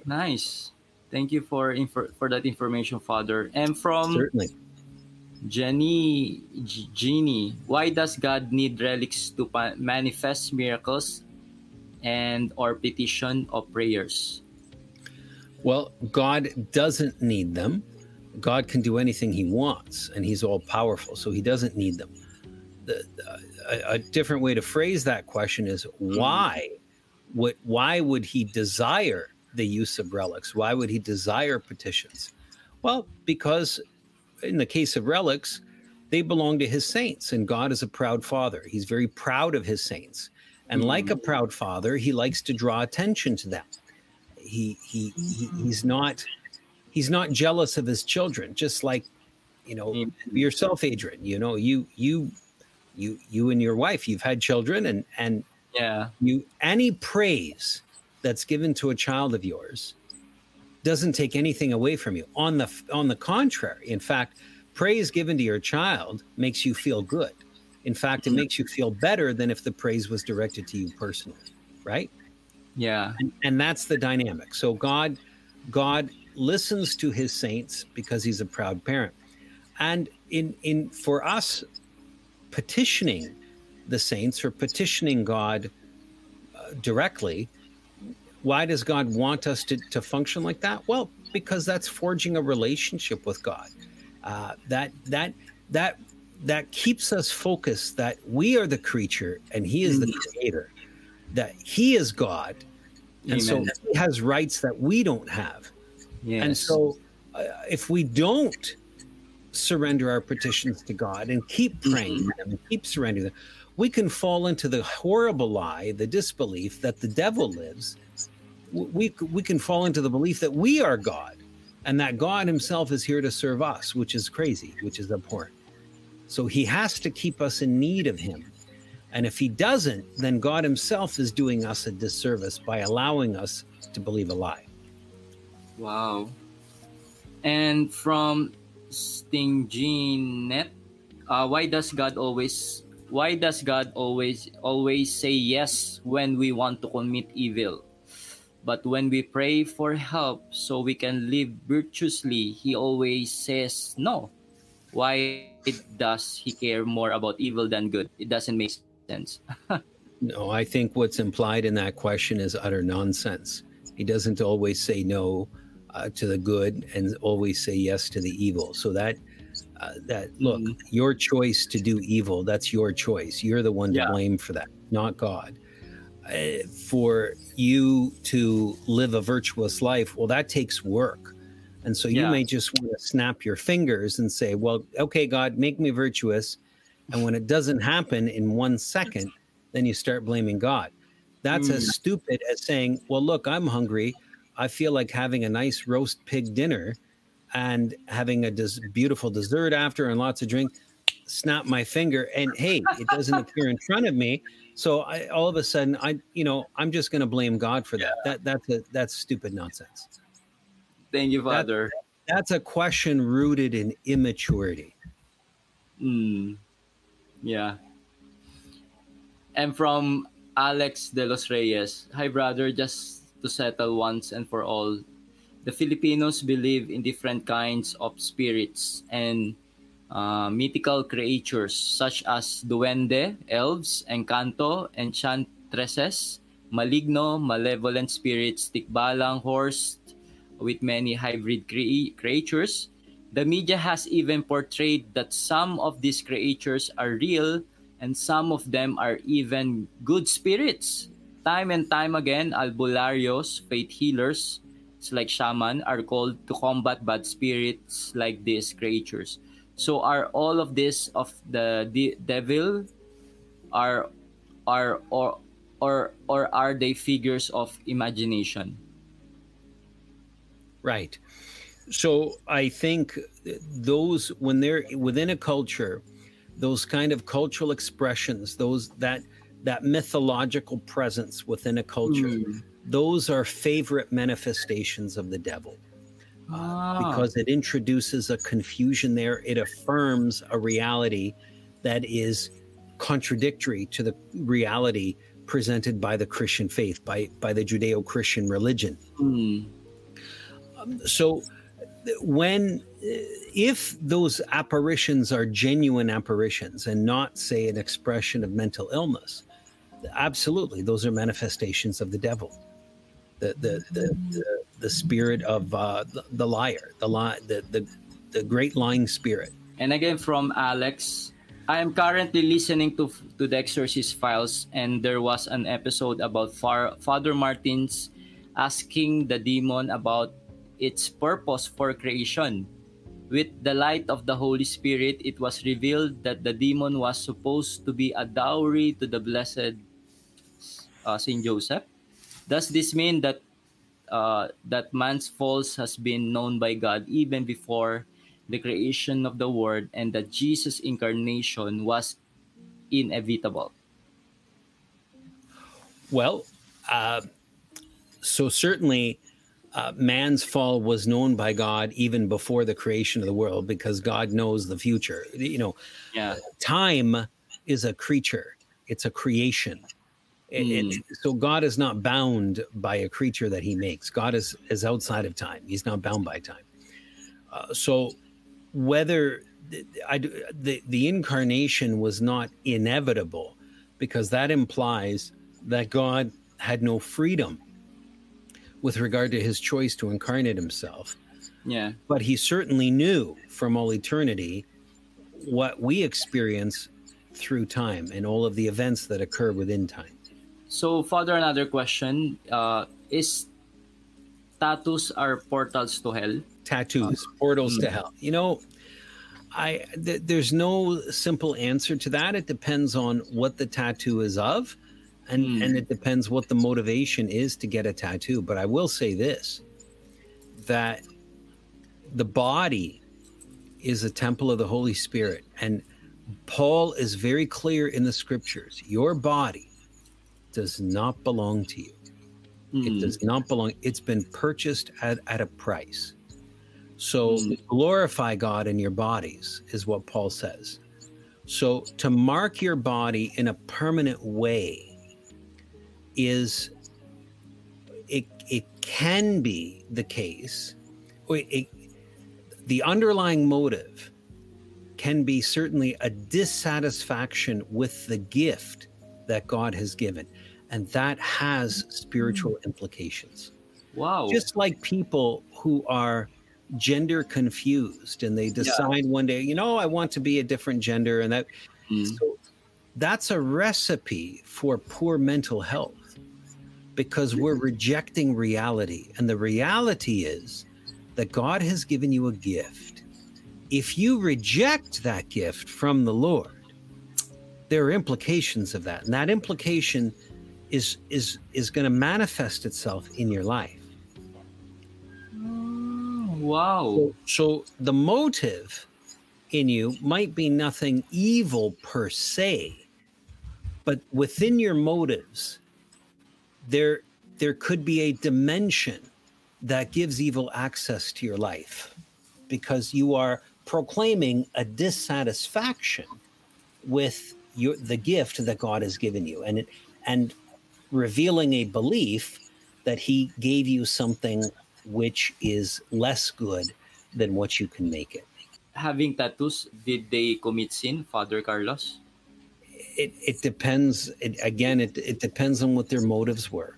Nice. Thank you for infor- for that information, Father. And from Certainly. Jenny G- Jeannie, why does God need relics to pa- manifest miracles and or petition of prayers? Well, God doesn't need them. God can do anything He wants, and He's all powerful, so He doesn't need them. The, a, a different way to phrase that question is why? What? Why would He desire the use of relics? Why would He desire petitions? Well, because in the case of relics, they belong to his saints, and God is a proud father. He's very proud of his saints. And mm-hmm. like a proud father, he likes to draw attention to them. He, he, he he's not he's not jealous of his children, just like you know mm-hmm. yourself, Adrian. You know, you you you you and your wife, you've had children and and yeah, you any praise that's given to a child of yours doesn't take anything away from you. On the on the contrary, in fact, praise given to your child makes you feel good. In fact, it mm-hmm. makes you feel better than if the praise was directed to you personally, right? Yeah. And, and that's the dynamic. So God God listens to his saints because he's a proud parent. And in in for us petitioning the saints or petitioning God uh, directly, why does God want us to, to function like that? Well, because that's forging a relationship with God. Uh, that that that that keeps us focused that we are the creature and He is the mm. creator. That He is God, and Amen. so He has rights that we don't have. Yes. And so, uh, if we don't surrender our petitions to God and keep praying mm-hmm. them and keep surrendering them, we can fall into the horrible lie, the disbelief that the devil lives we we can fall into the belief that we are God and that God himself is here to serve us, which is crazy, which is abhorrent. So he has to keep us in need of him. And if he doesn't, then God himself is doing us a disservice by allowing us to believe a lie. Wow. And from Stingjinet, uh, why does God always why does God always always say yes when we want to commit evil? But when we pray for help so we can live virtuously, he always says no. Why does he care more about evil than good? It doesn't make sense. no, I think what's implied in that question is utter nonsense. He doesn't always say no uh, to the good and always say yes to the evil. So that uh, that look, mm-hmm. your choice to do evil, that's your choice. You're the one to yeah. blame for that, not God. Uh, for you to live a virtuous life, well, that takes work. And so you yeah. may just want to snap your fingers and say, well, okay, God, make me virtuous. And when it doesn't happen in one second, then you start blaming God. That's mm. as stupid as saying, well, look, I'm hungry. I feel like having a nice roast pig dinner and having a des- beautiful dessert after and lots of drink. Snap my finger, and hey, it doesn't appear in front of me. So I, all of a sudden, I you know I'm just going to blame God for that. Yeah. That that's a, that's stupid nonsense. Thank you, Father. That, that's a question rooted in immaturity. Hmm. Yeah. And from Alex de los Reyes, hi brother, just to settle once and for all, the Filipinos believe in different kinds of spirits and uh, mythical creatures such as duende, elves, encanto, enchantresses, maligno, malevolent spirits, tikbalang, horse, with many hybrid cre- creatures. The media has even portrayed that some of these creatures are real and some of them are even good spirits. Time and time again, albularios, faith healers, like shaman, are called to combat bad spirits like these creatures. So are all of this of the de- devil are are or or or are they figures of imagination? Right. So I think those when they're within a culture, those kind of cultural expressions, those that that mythological presence within a culture, mm. those are favorite manifestations of the devil ah. because it introduces a confusion there. It affirms a reality that is contradictory to the reality presented by the Christian faith, by, by the Judeo Christian religion. Mm. Um, so, when if those apparitions are genuine apparitions and not say an expression of mental illness absolutely those are manifestations of the devil the the the, the, the spirit of uh, the, liar, the lie, the, the the great lying spirit. And again from Alex, I am currently listening to to the Exorcist Files, and there was an episode about Far, Father Martins asking the demon about its purpose for creation. with the light of the Holy Spirit, it was revealed that the demon was supposed to be a dowry to the blessed uh, Saint Joseph. Does this mean that uh, that man's faults has been known by God even before the creation of the world, and that Jesus' incarnation was inevitable? Well, uh, so certainly uh, man's fall was known by God even before the creation of the world because God knows the future. You know, Yeah. time is a creature, it's a creation. It- it- Mm. so God is not bound by a creature that he makes. God is, is outside of time, he's not bound by time. Uh, so whether I, do- the, the incarnation was not inevitable because that implies that God had no freedom with regard to his choice to incarnate himself. Yeah. But he certainly knew from all eternity what we experience through time and all of the events that occur within time. So, Father, another question: uh, Is tattoos are portals to hell? tattoos, portals to hell. You know, I th- there's no simple answer to that. It depends on what the tattoo is of, and Hmm. and it depends what the motivation is to get a tattoo. But I will say this: that the body is a temple of the Holy Spirit, and Paul is very clear in the scriptures. Your body does not belong to you. It Mm. does not belong. It's been purchased at, at a price. So glorify God in your bodies, is what Paul says. So to mark your body in a permanent way is it it can be the case. or It, the underlying motive can be certainly a dissatisfaction with the gift that God has given. And that has spiritual implications. Wow. just like people who are gender confused and they decide one day you know i want to be a different gender and that Mm. so that's a recipe for poor mental health because we're rejecting reality and the reality is that god has given you a gift. If you reject that gift from the lord there are implications of that and that implication is is is going to manifest itself in your life oh, wow. So the motive in you might be nothing evil per se, but within your motives, there there could be a dimension that gives evil access to your life because you are proclaiming a dissatisfaction with your the gift that God has given you and it, and revealing a belief that he gave you something which is less good than what you can make it. Having tattoos, did they commit sin, Father Carlos? It, it depends. It, again, it, it depends on what their motives were.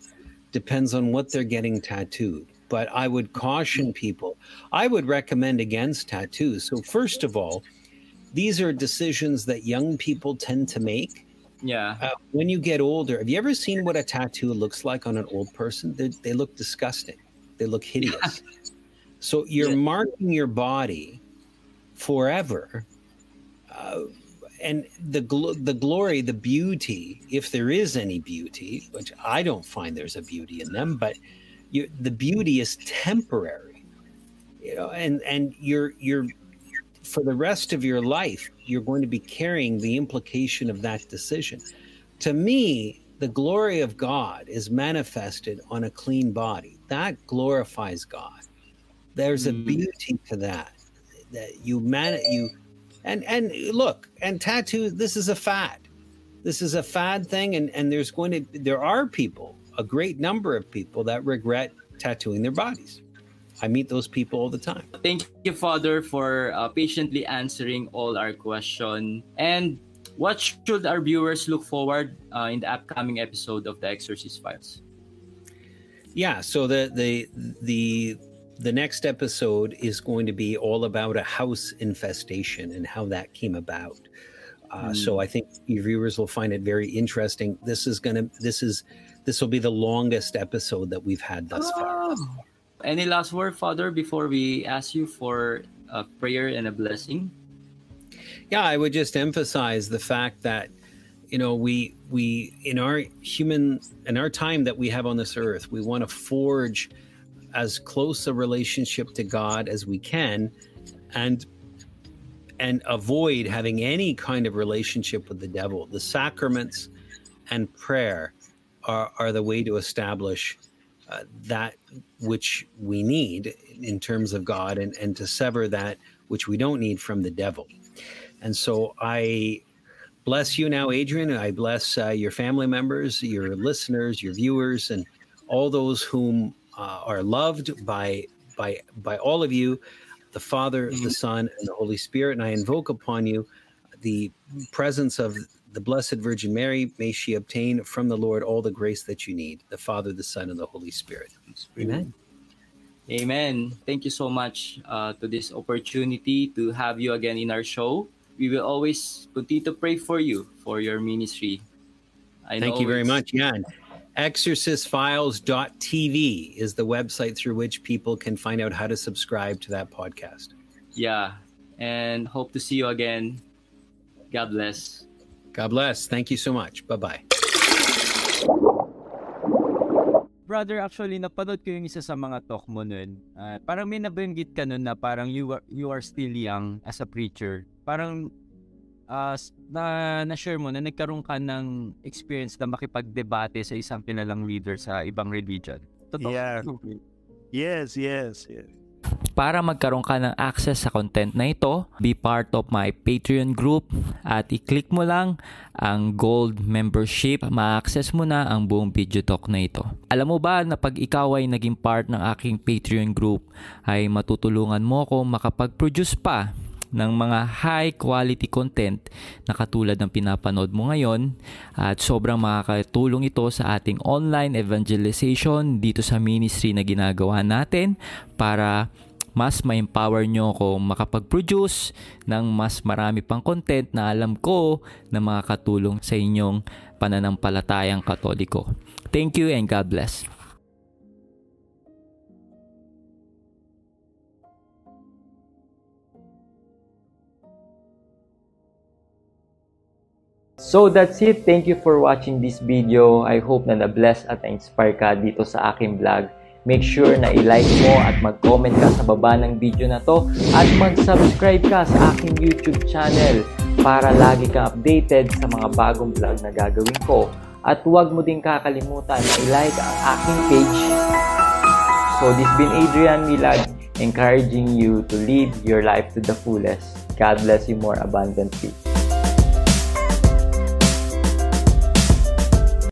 Depends on what they're getting tattooed. But I would caution people. I would recommend against tattoos. So first of all, these are decisions that young people tend to make. Yeah. Uh, when you get older, have you ever seen what a tattoo looks like on an old person? They, they look disgusting. They look hideous. so you're Yeah. marking your body forever, uh, and the gl- the glory, the beauty, if there is any beauty, which I don't find there's a beauty in them, but you, the beauty is temporary, you know, and and you're you're for the rest of your life, you're going to be carrying the implication of that decision. To me, the glory of God is manifested on a clean body. That glorifies God. There's a Mm. beauty to that. That you man you and and look, and tattoo, this is a fad. This is a fad thing, and, and there's going to there are people, a great number of people that regret tattooing their bodies. I meet those people all the time. Thank you, Father, for uh, patiently answering all our question. And what should our viewers look forward uh, in the upcoming episode of the Exorcist Files? Yeah, so the the the the next episode is going to be all about a house infestation and how that came about. Uh, So I think your viewers will find it very interesting. This is gonna this is this will be the longest episode that we've had thus far. Any last word, Father, before we ask you for a prayer and a blessing. Yeah, I would just emphasize the fact that you know we we in our human in our time that we have on this earth, we want to forge as close a relationship to God as we can, and and avoid having any kind of relationship with the devil. The sacraments and prayer are, are the way to establish uh, that which we need in terms of God and, and to sever that which we don't need from the devil. And so I bless you now, Adrian. I bless uh, your family members, your listeners, your viewers, and all those whom uh, are loved by by by all of you, the Father, the Son, and the Holy Spirit. And I invoke upon you the presence of the Blessed Virgin Mary. May she obtain from the Lord all the grace that you need, the Father, the Son, and the Holy Spirit. Amen. Amen. Thank you so much uh, to this opportunity to have you again in our show. We will always continue to pray for you for your ministry. I Thank you very much. Yeah. And exorcistfiles.tv is the website through which people can find out how to subscribe to that podcast. Yeah. And hope to see you again. God bless. God bless. Thank you so much. Bye-bye. Brother, actually, napanood ko yung isa sa mga talk mo nun. Uh, parang may nabanggit ka nun na parang you are, you are still young as a preacher. Parang uh, na, na-share mo na nagkaroon ka ng experience na makipagdebate sa isang pinalang leader sa ibang religion. Totoo. Yeah. Yes, yes, yes. Para magkaroon ka ng access sa content na ito, be part of my Patreon group at i-click mo lang ang gold membership, ma-access mo na ang buong video talk na ito. Alam mo ba na pag ikaw ay naging part ng aking Patreon group ay matutulungan mo ako makapag-produce pa ng mga high quality content na katulad ng pinapanood mo ngayon at sobrang makakatulong ito sa ating online evangelization dito sa ministry na ginagawa natin para mas ma-empower nyo ako makapag-produce ng mas marami pang content na alam ko na makakatulong sa inyong pananampalatayang katoliko. Thank you and God bless. So that's it. Thank you for watching this video. I hope na na-bless at na-inspire ka dito sa aking vlog. Make sure na i-like mo at mag-comment ka sa baba ng video na to at mag-subscribe ka sa aking YouTube channel para lagi kang updated sa mga bagong vlog na gagawin ko. At huwag mo din kakalimutan na i-like ang aking page. So this been Adrian Milad encouraging you to live your life to the fullest. God bless you more abundantly.